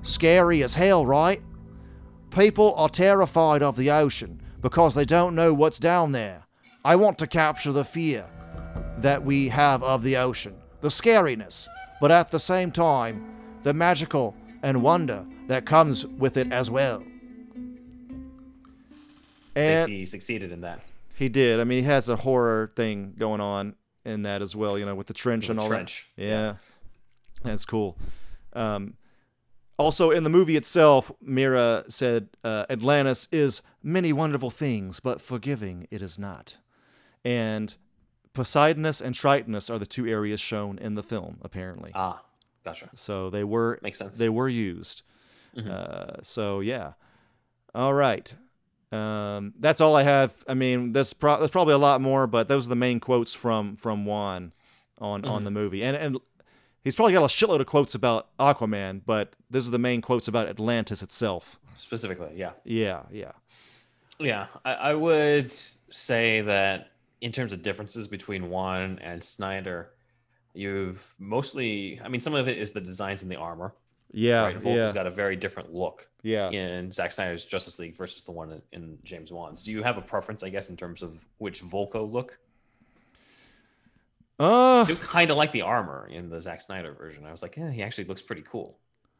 scary as hell, right? People are terrified of the ocean because they don't know what's down there. I want to capture the fear that we have of the ocean, the scariness, but at the same time, the magical and wonder that comes with it as well. I And think he succeeded in that. he did. I mean, he has a horror thing going on in that as well, you know, with the trench and the all trench, that. Yeah. That's cool. Um, also, in the movie itself, Mera said uh, Atlantis is many wonderful things, but forgiving it is not. And Poseidonus and Tritonus are the two areas shown in the film, apparently. Ah, gotcha. So they were Makes sense. They were used. Uh, so yeah. All right. Um, that's all I have. I mean, there's, pro- there's probably a lot more, but those are the main quotes from from Wan on on the movie, and and he's probably got a shitload of quotes about Aquaman, but these are the main quotes about Atlantis itself. Specifically, yeah. Yeah, yeah, Yeah, I, I would say that in terms of differences between Wan and Snyder, you've mostly, I mean, some of it is the designs in the armor. yeah, right? Vulko's yeah, got a very different look yeah. in Zack Snyder's Justice League versus the one in, in James Wan's. Do you have a preference, I guess, in terms of which Vulko look? Uh, I do kind of like the armor in the Zack Snyder version. I was like, eh, he actually looks pretty cool.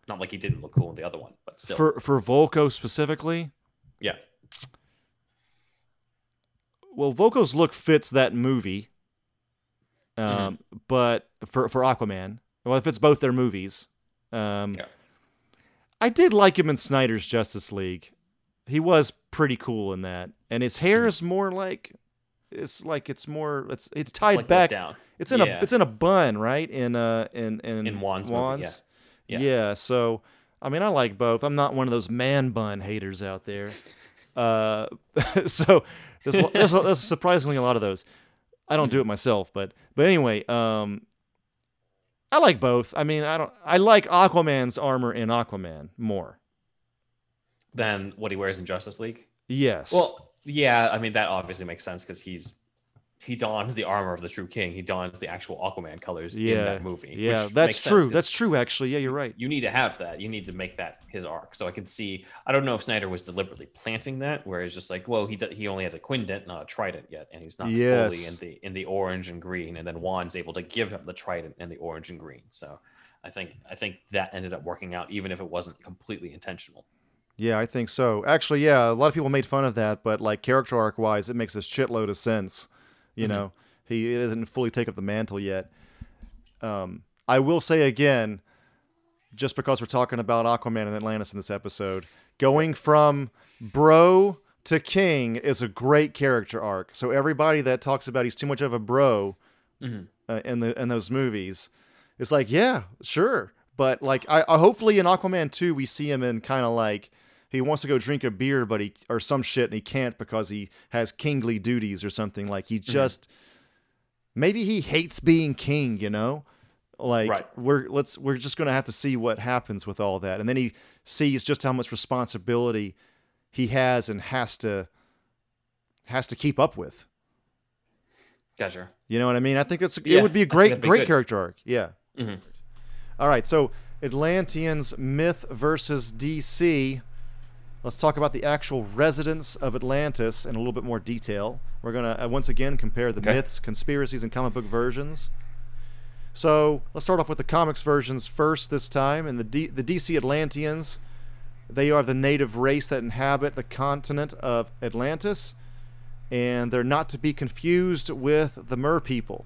Not like he didn't look cool in the other one, but still. for for Vulko specifically, yeah. well, Vulko's look fits that movie. Um, Mm-hmm. but for for Aquaman, well, it fits both their movies. Um, Yeah. I did like him in Snyder's Justice League. He was pretty cool in that, and his hair is more like it's like it's more it's it's It's tied like back. down. It's in Yeah. a it's in a bun, right? In uh in in In Wan's movie, yeah. yeah. Yeah. So I mean, I like both. I'm not one of those man bun haters out there. Uh, [laughs] so there's, there's, there's surprisingly a lot of those. I don't do it myself, but but anyway, um, I like both. I mean, I don't. I like Aquaman's armor in Aquaman more. Than what he wears in Justice League. Yes. Well, yeah, I mean that obviously makes sense because he's he dons the armor of the true king. He dons the actual Aquaman colors yeah, in that movie. Yeah, which that's true. That's true. Actually, yeah, you're right. You need to have that. You need to make that his arc. So I can see. I don't know if Snyder was deliberately planting that, where it's just like, well, he he only has a quindent, not a trident yet, and he's not fully in the in the orange and green. And then Wan's able to give him the trident and the orange and green. So I think I think that ended up working out, even if it wasn't completely intentional. Yeah, I think so. Actually, yeah, a lot of people made fun of that, but like character arc wise, it makes a shitload of sense. You Mm-hmm. know, he doesn't fully take up the mantle yet. Um, I will say again, just because we're talking about Aquaman and Atlantis in this episode, going from bro to king is a great character arc. So everybody that talks about he's too much of a bro Mm-hmm. uh, in the in those movies, it's like yeah, sure, but like I, I hopefully in Aquaman 2 we see him in kind of like he wants to go drink a beer but he or some shit and he can't because he has kingly duties or something like he Mm-hmm. just maybe he hates being king, you know? Like Right. we're let's we're just going to have to see what happens with all that. And then he sees just how much responsibility he has and has to has to keep up with. Gotcha. You know what I mean? I think it's Yeah, it would be a great be great good. character arc. Yeah. Mhm. All right, so Atlanteans myth versus DC. Let's talk about the actual residents of Atlantis in a little bit more detail. We're gonna uh, once again compare the Okay. myths, conspiracies, and comic book versions. So let's start off with the comics versions first this time. And the D- the DC Atlanteans, they are the native race that inhabit the continent of Atlantis, and they're not to be confused with the Mer people.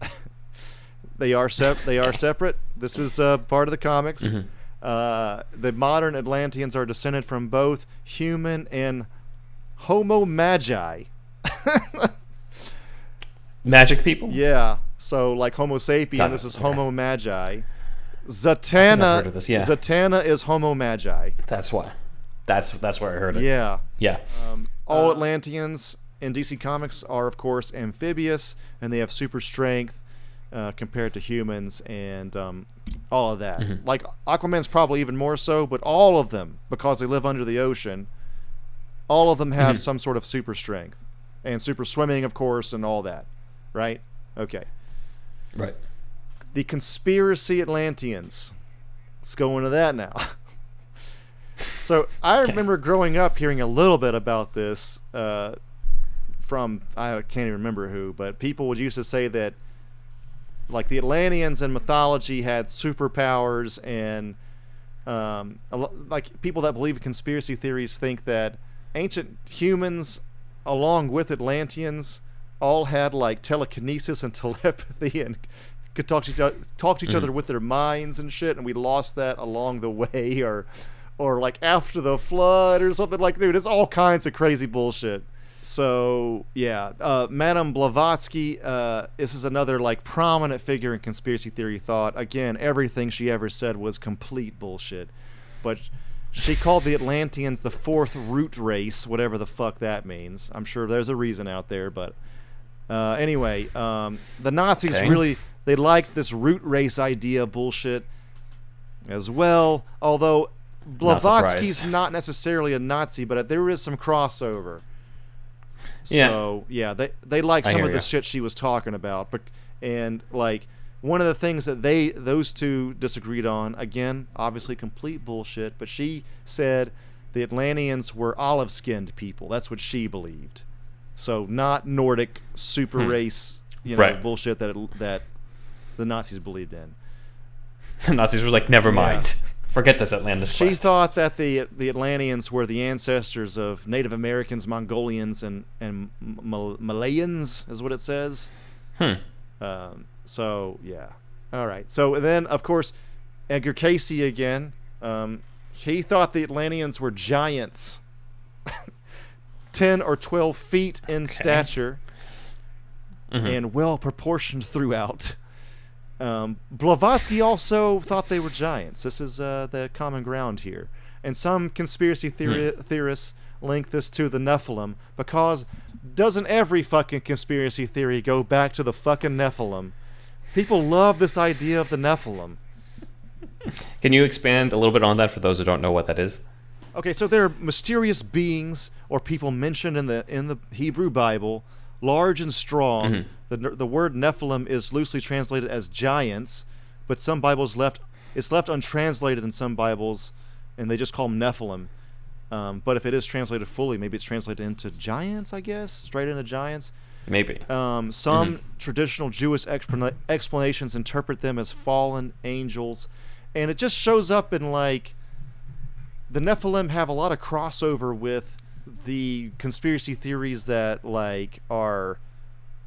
[laughs] they are sep- they are separate. This is uh, part of the comics. Uh, the modern Atlanteans are descended from both human and Homo Magi. Magic people. Yeah. So like Homo sapien, Got this it. is Okay. Homo Magi. heard Zatanna. of this, yeah. Zatanna is Homo Magi. That's why. That's that's where I heard it. Yeah. Yeah. All Uh, Atlanteans in DC Comics are, of course, amphibious, and they have super strength. Uh, compared to humans and um, all of that. Like Aquaman's probably even more so, but all of them, because they live under the ocean, all of them have some sort of super strength and super swimming, of course, and all that. Right? Okay. Right. The conspiracy Atlanteans. Let's go into that now. [laughs] so I remember growing up hearing a little bit about this uh, from I can't even remember who, but people would used to say that like the Atlanteans in mythology had superpowers, and um, like people that believe in conspiracy theories think that ancient humans, along with Atlanteans, all had like telekinesis and [laughs] telepathy and could talk to each other, talk to each other with their minds and shit, and we lost that along the way, or or like after the flood or something like. Dude, it's all kinds of crazy bullshit. So yeah, uh, Madame Blavatsky. Uh, this is another like prominent figure in conspiracy theory thought. Again, everything she ever said was complete bullshit, but she called the Atlanteans the fourth root race, whatever the fuck that means. I'm sure there's a reason out there, but uh, anyway, um, the Nazis Okay. really they liked this root race idea bullshit as well. Although Not Blavatsky's surprised. not necessarily a Nazi, but there is some crossover. Yeah. So yeah, they they like I some of the shit she was talking about, but and like one of the things that they those two disagreed on again, obviously complete bullshit. But she said the Atlanteans were olive skinned people. That's what she believed. So not Nordic super race, you know, Hmm. Right. bullshit that it, that the Nazis believed in. [laughs] The Nazis were like, never mind. Forget this Atlantis She quest. thought that the the Atlanteans were the ancestors of Native Americans, Mongolians, and and Mal- Malayans, is what it says. Hmm. Um, so yeah, all right. So then, of course, Edgar Cayce again. Um, he thought the Atlanteans were giants, [laughs] ten or twelve feet in stature, and well proportioned throughout. Um, Blavatsky also thought they were giants. This is uh, the common ground here. And some conspiracy theori- theorists link this to the Nephilim because doesn't every fucking conspiracy theory go back to the fucking Nephilim? People love this idea of the Nephilim. Can you expand a little bit on that for those who don't know what that is? Okay, so there are mysterious beings or people mentioned in the in the Hebrew Bible, large and strong. The the word Nephilim is loosely translated as giants, but some Bibles left it's left untranslated in some Bibles, and they just call them Nephilim. Um, but if it is translated fully, maybe it's translated into giants. I guess straight into giants. Maybe. Um, some traditional Jewish explana- explanations interpret them as fallen angels, and it just shows up in like the Nephilim have a lot of crossover with the conspiracy theories that like are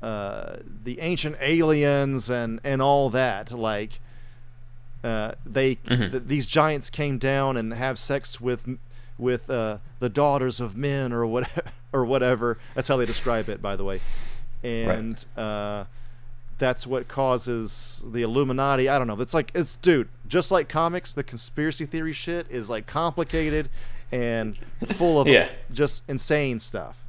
uh, the ancient aliens and and all that. Like uh, they th- these giants came down and have sex with with uh, the daughters of men or whatever [laughs] or whatever. That's how they describe it, by the way. And uh, that's what causes the Illuminati. I don't know. It's like it's dude, just like comics, the conspiracy theory shit is like complicated and full of [laughs] Yeah. just insane stuff.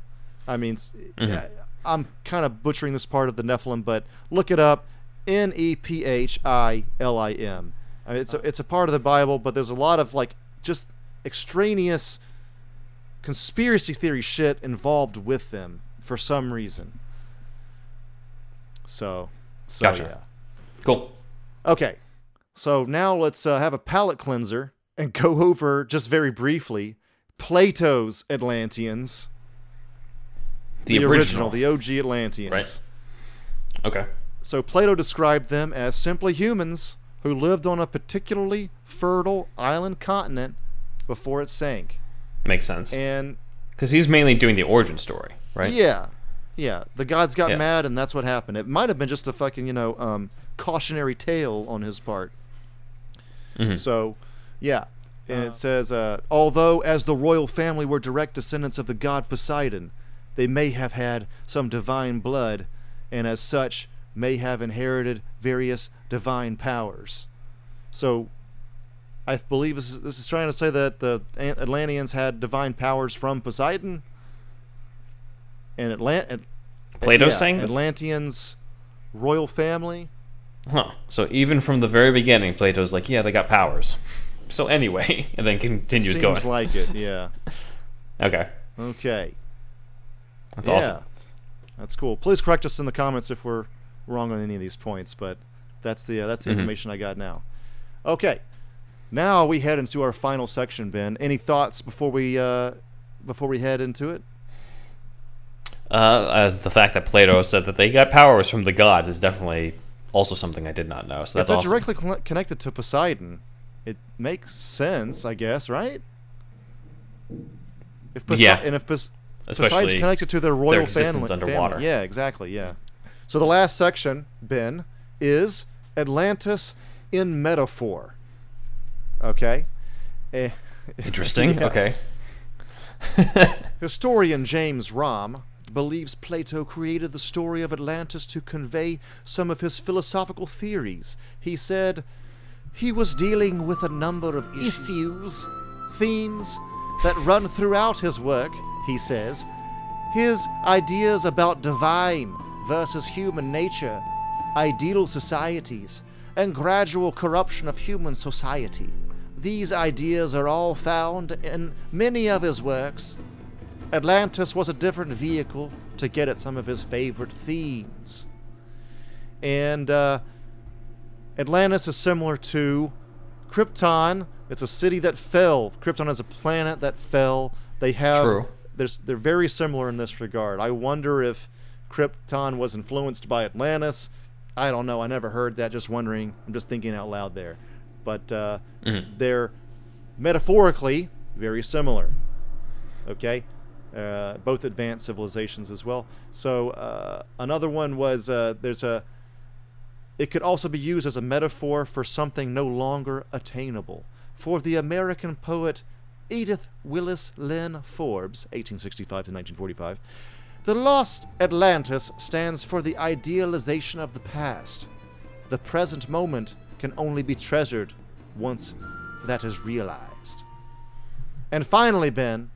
I mean, s- yeah, I'm kind of butchering this part of the Nephilim, but look it up. N E P H I L I M. I mean, it's a, it's a part of the Bible, but there's a lot of like just extraneous conspiracy theory shit involved with them for some reason. So, so Gotcha. yeah. Cool. Okay, so now let's uh, have a palate cleanser and go over just very briefly Plato's Atlanteans, The, original. the OG Atlanteans. Right. Okay. So Plato described them as simply humans who lived on a particularly fertile island continent before it sank. Makes sense. And Because he's mainly doing the origin story, right? yeah, yeah, the gods got Yeah. mad and that's what happened. It might have been just a fucking, you know, um, cautionary tale on his part. So, yeah. And it says, uh, although as the royal family were direct descendants of the god Poseidon, they may have had some divine blood, and as such may have inherited various divine powers. So, I believe this is, this is trying to say that the Atlanteans had divine powers from Poseidon, and Atlant- Plato's yeah, saying this? Atlanteans royal family Huh. So even from the very beginning, Plato's like, yeah, they got powers. So anyway, [laughs] and then continues Seems going. like it. Yeah. [laughs] okay. Okay. That's yeah. awesome. That's cool. Please correct us in the comments if we're wrong on any of these points, but that's the uh, that's the Mhm. information I got now. Okay. Now we head into our final section, Ben. Any thoughts before we uh, before we head into it? Uh, uh, the fact that Plato said that they got powers from the gods is definitely also something I did not know. So if that's awesome. directly conne- connected to Poseidon, it makes sense, I guess, right? If Pose- Yeah. and if Pos- Poseidon's connected to their royal existence family, underwater. family. Yeah, exactly. Yeah. So the last section, Ben, is Atlantis in metaphor. Okay. Eh, interesting. [laughs] Yeah. Okay. [laughs] Historian James Romm believes Plato created the story of Atlantis to convey some of his philosophical theories. He said he was dealing with a number of issues, themes that run throughout his work, he says. His ideas about divine versus human nature, ideal societies, and gradual corruption of human society. These ideas are all found in many of his works. Atlantis was a different vehicle to get at some of his favorite themes. And uh, Atlantis is similar to Krypton. It's a city that fell. Krypton is a planet that fell. They have True. There's, they're very similar in this regard. I wonder if Krypton was influenced by Atlantis. I don't know. I never heard that. Just wondering. I'm just thinking out loud there. But uh, they're metaphorically very similar. Okay? Uh, both advanced civilizations as well. So uh, another one was uh, there's a. It could also be used as a metaphor for something no longer attainable. For the American poet Edith Willis Linn Forbes, 1865 to 1945, the lost Atlantis stands for the idealization of the past. The present moment can only be treasured once that is realized. And finally, Ben,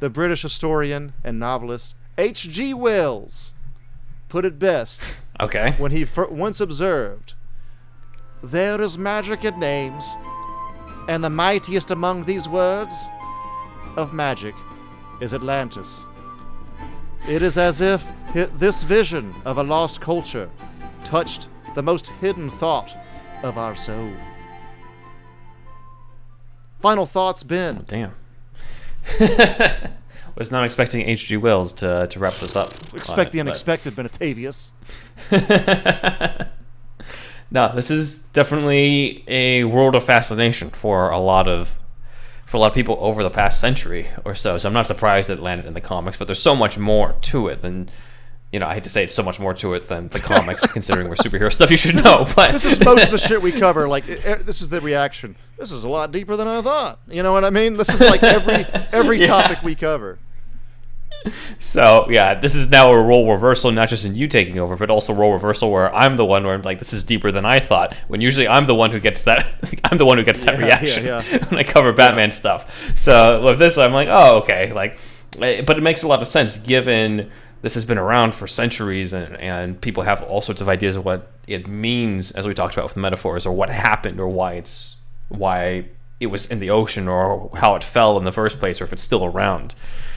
the British historian and novelist H.G. Wells put it best Okay. when he fir- once observed There is magic in names, and the mightiest among these words of magic is Atlantis. It is as if hi- this vision of a lost culture touched the most hidden thought of our soul. Final thoughts, Ben. Oh, Damn. [laughs] Was not expecting H.G. Wells to, to wrap this up. Expect it, the but- unexpected, Benatavius. [laughs] no, this is definitely a world of fascination for a lot of for a lot of people over the past century or so. So I'm not surprised that it landed in the comics, but there's so much more to it than you know. I hate to say it's so much more to it than the [laughs] comics, considering we're superhero stuff. You should know, but This is most of the [laughs] shit we cover. Like, e- e- this is the reaction. This is a lot deeper than I thought. You know what I mean? This is like every every [laughs] Yeah. topic we cover. So yeah, this is now a role reversal, not just in you taking over, but also role reversal where I'm the one where I'm like, this is deeper than I thought. When usually I'm the one who gets that, I'm the one who gets that Yeah, reaction yeah, yeah. when I cover Batman stuff. So with this, I'm like, oh okay, like, eh, but it makes a lot of sense given this has been around for centuries and and people have all sorts of ideas of what it means, as we talked about with metaphors, or what happened, or why it's why it was in the ocean, or how it fell in the first place, or if it's still around.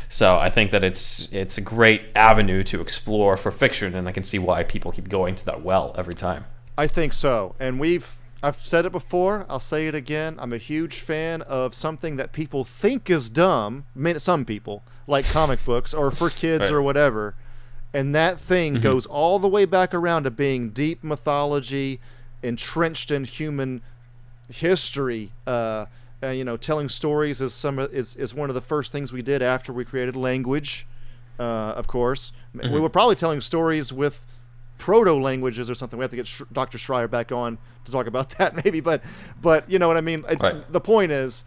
So I think that it's it's a great avenue to explore for fiction, and I can see why people keep going to that well every time. I think so. And we've I've said it before. I'll say it again. I'm a huge fan of something that people think is dumb. I mean, some people like comic books or for [laughs] kids Right. or whatever. And that thing goes all the way back around to being deep mythology, entrenched in human history. Uh, uh, you know, telling stories is some is is one of the first things we did after we created language. Uh, of course, we were probably telling stories with proto languages or something. We have to get Sh- Dr. Schreyer back on to talk about [laughs] that, maybe. But but you know what I mean. Right. The point is,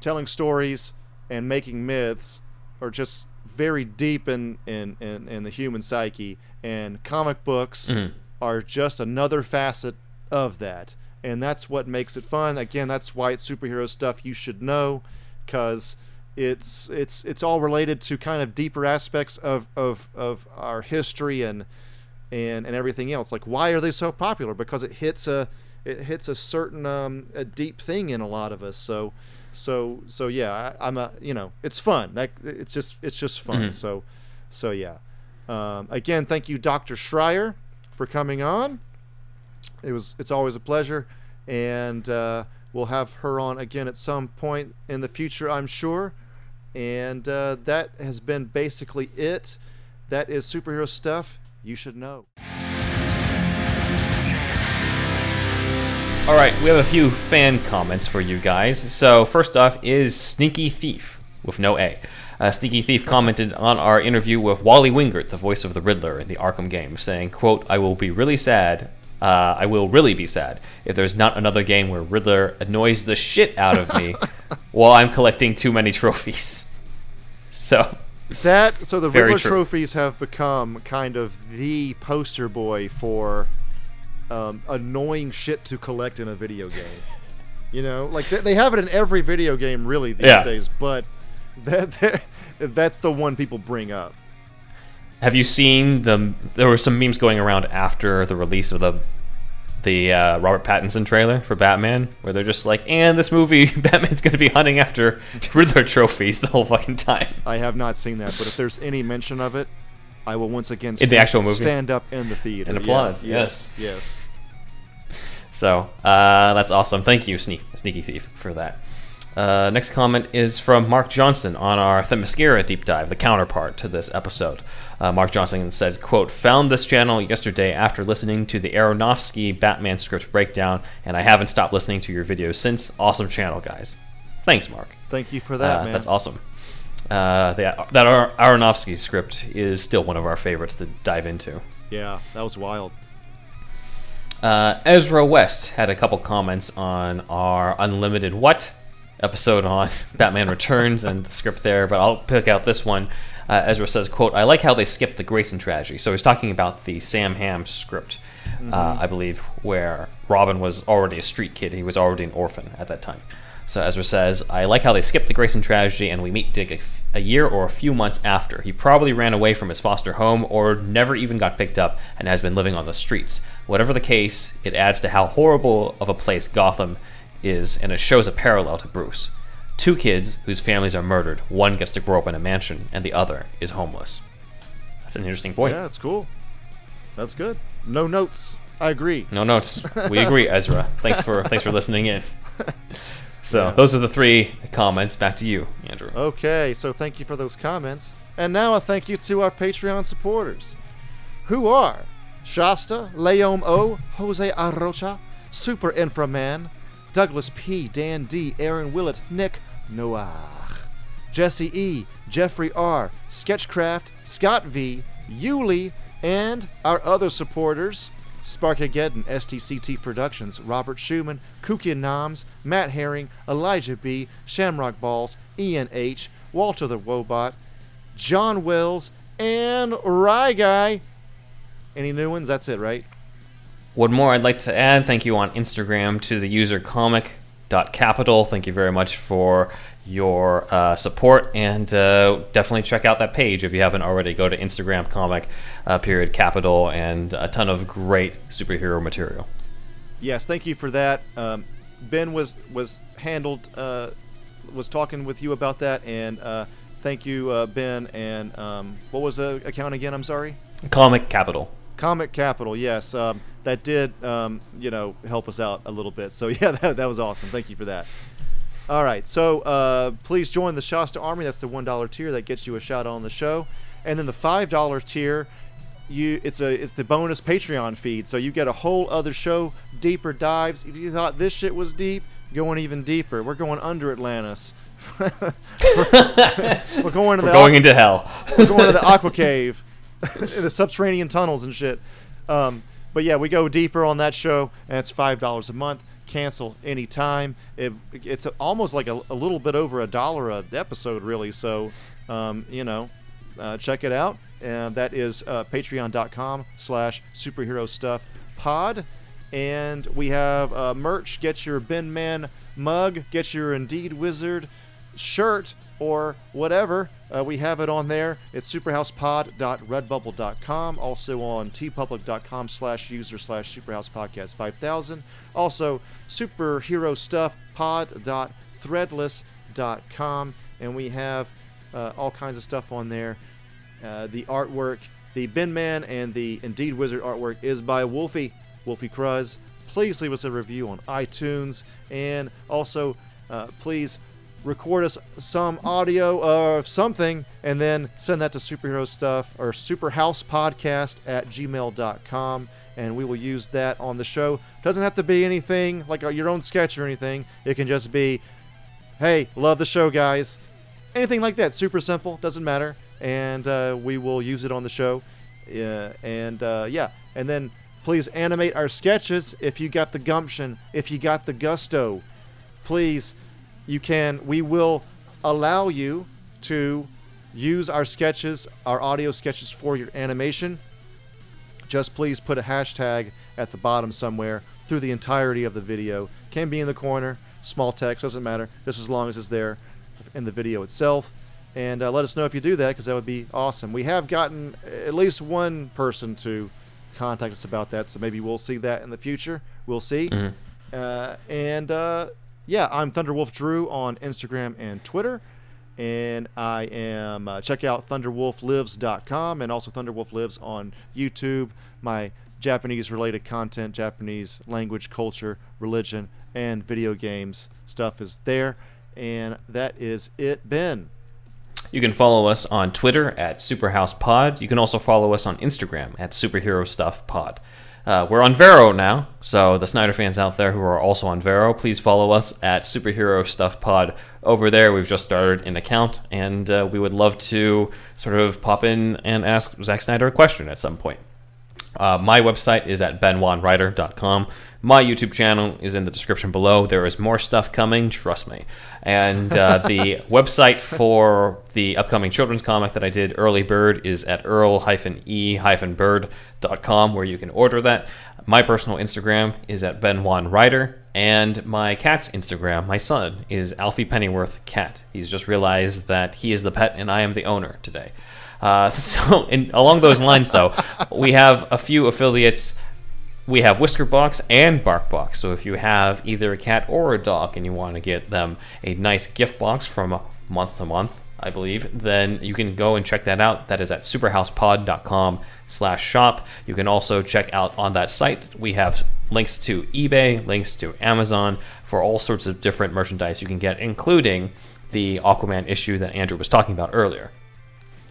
telling stories and making myths are just very deep in in, in, in the human psyche, and comic books mm-hmm. are just another facet of that. And that's what makes it fun. Again, that's why it's superhero stuff you should know, because it's it's it's all related to kind of deeper aspects of, of, of our history and and and everything else. Like, why are they so popular? Because it hits a it hits a certain um, a deep thing in a lot of us. So so so yeah, I, I'm a you know it's fun. Like it's just it's just fun. Mhm. So so yeah. Um, again, thank you, Dr. Schreyer, for coming on. It was it's always a pleasure, and uh, we'll have her on again at some point in the future, I'm sure. And uh, that has been basically it. That is superhero stuff you should know. All right, we have a few fan comments for you guys. So first off is Sneaky Thief with no A. Uh, Sneaky Thief commented on our interview with Wally Wingert, the voice of the Riddler in the Arkham game, saying, "quote I will be really sad. Uh, I will really be sad if there's not another game where Riddler annoys the shit out of me [laughs] while I'm collecting too many trophies." [laughs] So That so the Very Riddler true. trophies have become kind of the poster boy for um, annoying shit to collect in a video game. You know, like they, they have it in every video game really these Yeah. days, but that, that that's the one people bring up. Have you seen the? There were some memes going around after the release of the the uh, Robert Pattinson trailer for Batman, where they're just like, "And this movie, [laughs] Batman's going to be hunting after Riddler trophies the whole fucking time." I have not seen that, but if there's any mention of it, I will once again In the stand, actual movie? stand up in the theater. And Yeah, applause, Yes, yes. So uh, that's awesome. Thank you, Sneak, Sneaky Thief, for that. Uh, next comment is from Mark Johnson on our Themyscira deep dive, the counterpart to this episode. Uh, Mark Johnson said, "quote Found this channel yesterday after listening to the Aronofsky Batman script breakdown, and I haven't stopped listening to your videos since. Awesome channel, guys. Thanks, Mark. Thank you for that, Uh, man. That's awesome. Uh, that that Ar- Aronofsky script is still one of our favorites to dive into." Yeah, that was wild. Uh, Ezra West had a couple comments on our Unlimited What episode on Batman Returns and the script there, but I'll pick out this one. Uh, Ezra says, "quote I like how they skipped the Grayson tragedy." So he's talking about the Sam Hamm script, uh, I believe, where Robin was already a street kid. He was already an orphan at that time. So Ezra says, I like how they skipped the Grayson tragedy and we meet Dick a, f- a year or a few months after. He probably ran away from his foster home or never even got picked up and has been living on the streets. Whatever the case, it adds to how horrible of a place Gotham is and it shows a parallel to Bruce. Two kids whose families are murdered. One gets to grow up in a mansion and the other is homeless. That's an interesting point. Yeah, it's cool. That's good. No notes. I agree. No notes. We [laughs] agree, Ezra. Thanks for thanks for listening in. [laughs] So those are the three comments. Back to you, Andrew. Okay, so thank you for those comments. And now a thank you to our Patreon supporters, who are Shasta, Leom O, Jose Arrocha, Super Inframan, Douglas P, Dan D, Aaron Willett, Nick Noah, Jesse E, Jeffrey R, Sketchcraft, Scott V, Yuli, and our other supporters Sparkageddon, STCT Productions, Robert Schumann, Kukian Noms, Matt Herring, Elijah B, Shamrock Balls, Ian H, Walter the Wobot, John Wells, and Rye Guy. Any new ones? That's it, right? One more I'd like to add. Thank you on Instagram to the user comic.capital. Thank you very much for your uh, support and uh, definitely check out that page if you haven't already. Go to Instagram comic uh, period capital and a ton of great superhero material. Yes, thank you for that. Um, ben was was handled uh, was talking with you about that, and uh, thank you, uh, Ben. And um, what was the account again? I'm sorry. Comic Capital. Comic Capital, yes, um, that did um, you know help us out a little bit. So [laughs] yeah, that, that was awesome. Thank you for that. All right, so uh, please join the Shasta Army. That's the one dollar tier that gets you a shout out on the show, and then the five dollar tier, you it's a it's the bonus Patreon feed. So you get a whole other show, deeper dives. If you thought this shit was deep, going even deeper. We're going under Atlantis. [laughs] we're, [laughs] we're going to We're the going into hell. we're going to the Aqua Cave, [laughs] the subterranean tunnels and shit. Um, but yeah, we go deeper on that show, and it's five dollars a month. Cancel anytime. It, it's almost like a, a little bit over a dollar a episode, really. So, um, you know, uh, check it out. And that is uh, patreon.com slash superhero stuff pod. And we have uh, merch. Get your Ben Man mug. Get your Indeed Wizard shirt or whatever, uh, we have it on there. It's superhousepod.redbubble.com. Also on teepublic.com slash user slash superhousepodcast 5000. Also superhero stuff pod.threadless.com. And we have uh, all kinds of stuff on there. Uh, the artwork, the Bin Man and the Indeed Wizard artwork is by Wolfie, Wolfie Cruz. Please leave us a review on iTunes and also uh, please record us some audio of something and then send that to superhero stuff or superhousepodcast at gmail.com and we will use that on the show. Doesn't have to be anything like your own sketch or anything. It can just be hey love the show guys. Anything like that. Super simple. Doesn't matter. And uh, we will use it on the show. Uh, and uh, yeah. And then please animate our sketches if you got the gumption if you got the gusto. Please you can we will allow you to use our sketches our audio sketches for your animation. Just please put a hashtag at the bottom somewhere through the entirety of the video. Can be in the corner small text doesn't matter. Just as long as it's there in the video itself. And uh, let us know if you do that because that would be awesome. We have gotten at least one person to contact us about that so maybe we'll see that in the future. We'll see. Uh, and uh, yeah, I'm Thunderwolf Drew on Instagram and Twitter. And I am, uh, check out thunderwolflives.com and also Thunderwolf Lives on YouTube. My Japanese related content, Japanese language, culture, religion, and video games stuff is there. And that is it, Ben. You can follow us on Twitter at SuperhousePod. You can also follow us on Instagram at Superhero Stuff Pod. Uh, we're on Vero now, so the Snyder fans out there who are also on Vero, please follow us at Superhero Stuff Pod over there. We've just started an account, and uh, we would love to sort of pop in and ask Zack Snyder a question at some point. Uh, my website is at benwanwriter.com. My YouTube channel is in the description below. There is more stuff coming, trust me. And uh, [laughs] the website for the upcoming children's comic that I did, Early Bird, is at earl-e-bird.com, where you can order that. My personal Instagram is at benwanwriter. And my cat's Instagram, my son, is Alfie Pennyworth Cat. He's just realized that he is the pet and I am the owner today. Uh, [laughs] so, in, along those lines, though, we have a few affiliates. We have Whiskerbox and Barkbox. So, if you have either a cat or a dog and you want to get them a nice gift box from month to month, I believe, then you can go and check that out. That is at superhousepod.com slash shop. You can also check out on that site. We have links to eBay, links to Amazon for all sorts of different merchandise you can get, including the Aquaman issue that Andrew was talking about earlier.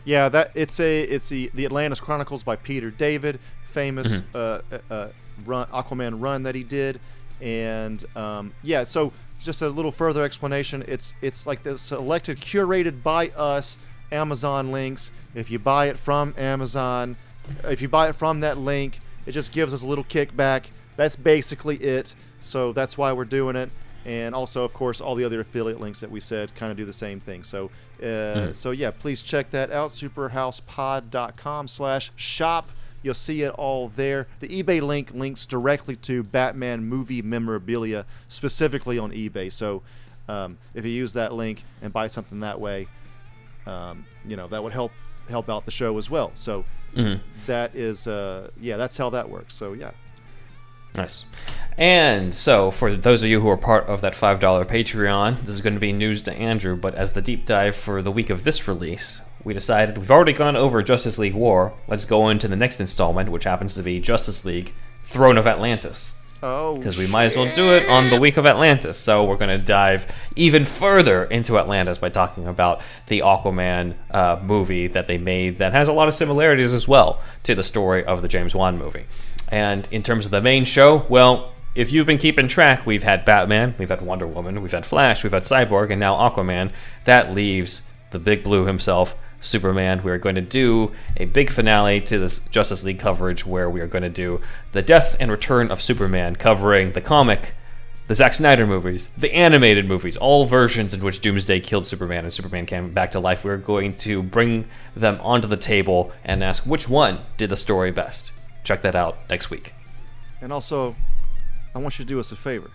Yeah, that it's a it's the the Atlantis Chronicles by Peter David, famous Mm-hmm. uh, uh, uh, run Aquaman run that he did, and um, yeah. So just a little further explanation. It's it's like the selected, curated by us Amazon links. If you buy it from Amazon, if you buy it from that link, it just gives us a little kickback. That's basically it. So that's why we're doing it. And also, of course, all the other affiliate links that we said kind of do the same thing. So, uh, so yeah, please check that out. Superhousepod.com slash shop. You'll see it all there. The eBay link links directly to Batman movie memorabilia, specifically on eBay. So, um, if you use that link and buy something that way, um, you know that would help help out the show as well. So, that is, uh, yeah, that's how that works. So, yeah. Nice. And so, for those of you who are part of that $5 Patreon, this is going to be news to Andrew, but as the deep dive for the week of this release, we decided we've already gone over Justice League War. Let's go into the next installment, which happens to be Justice League Throne of Atlantis. Oh, Because we might as well do it on the week of Atlantis. So we're going to dive even further into Atlantis by talking about the Aquaman uh, movie that they made that has a lot of similarities as well to the story of the James Wan movie. And in terms of the main show, well, if you've been keeping track, we've had Batman, we've had Wonder Woman, we've had Flash, we've had Cyborg, and now Aquaman. That leaves the Big Blue himself, Superman. We are going to do a big finale to this Justice League coverage where we are going to do the death and return of Superman, covering the comic, the Zack Snyder movies, the animated movies, all versions in which Doomsday killed Superman and Superman came back to life. We're going to bring them onto the table and ask which one did the story best. Check that out next week. And also, I want you to do us a favor.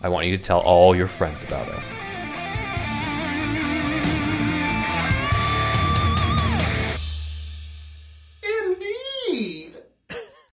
I want you to tell all your friends about us.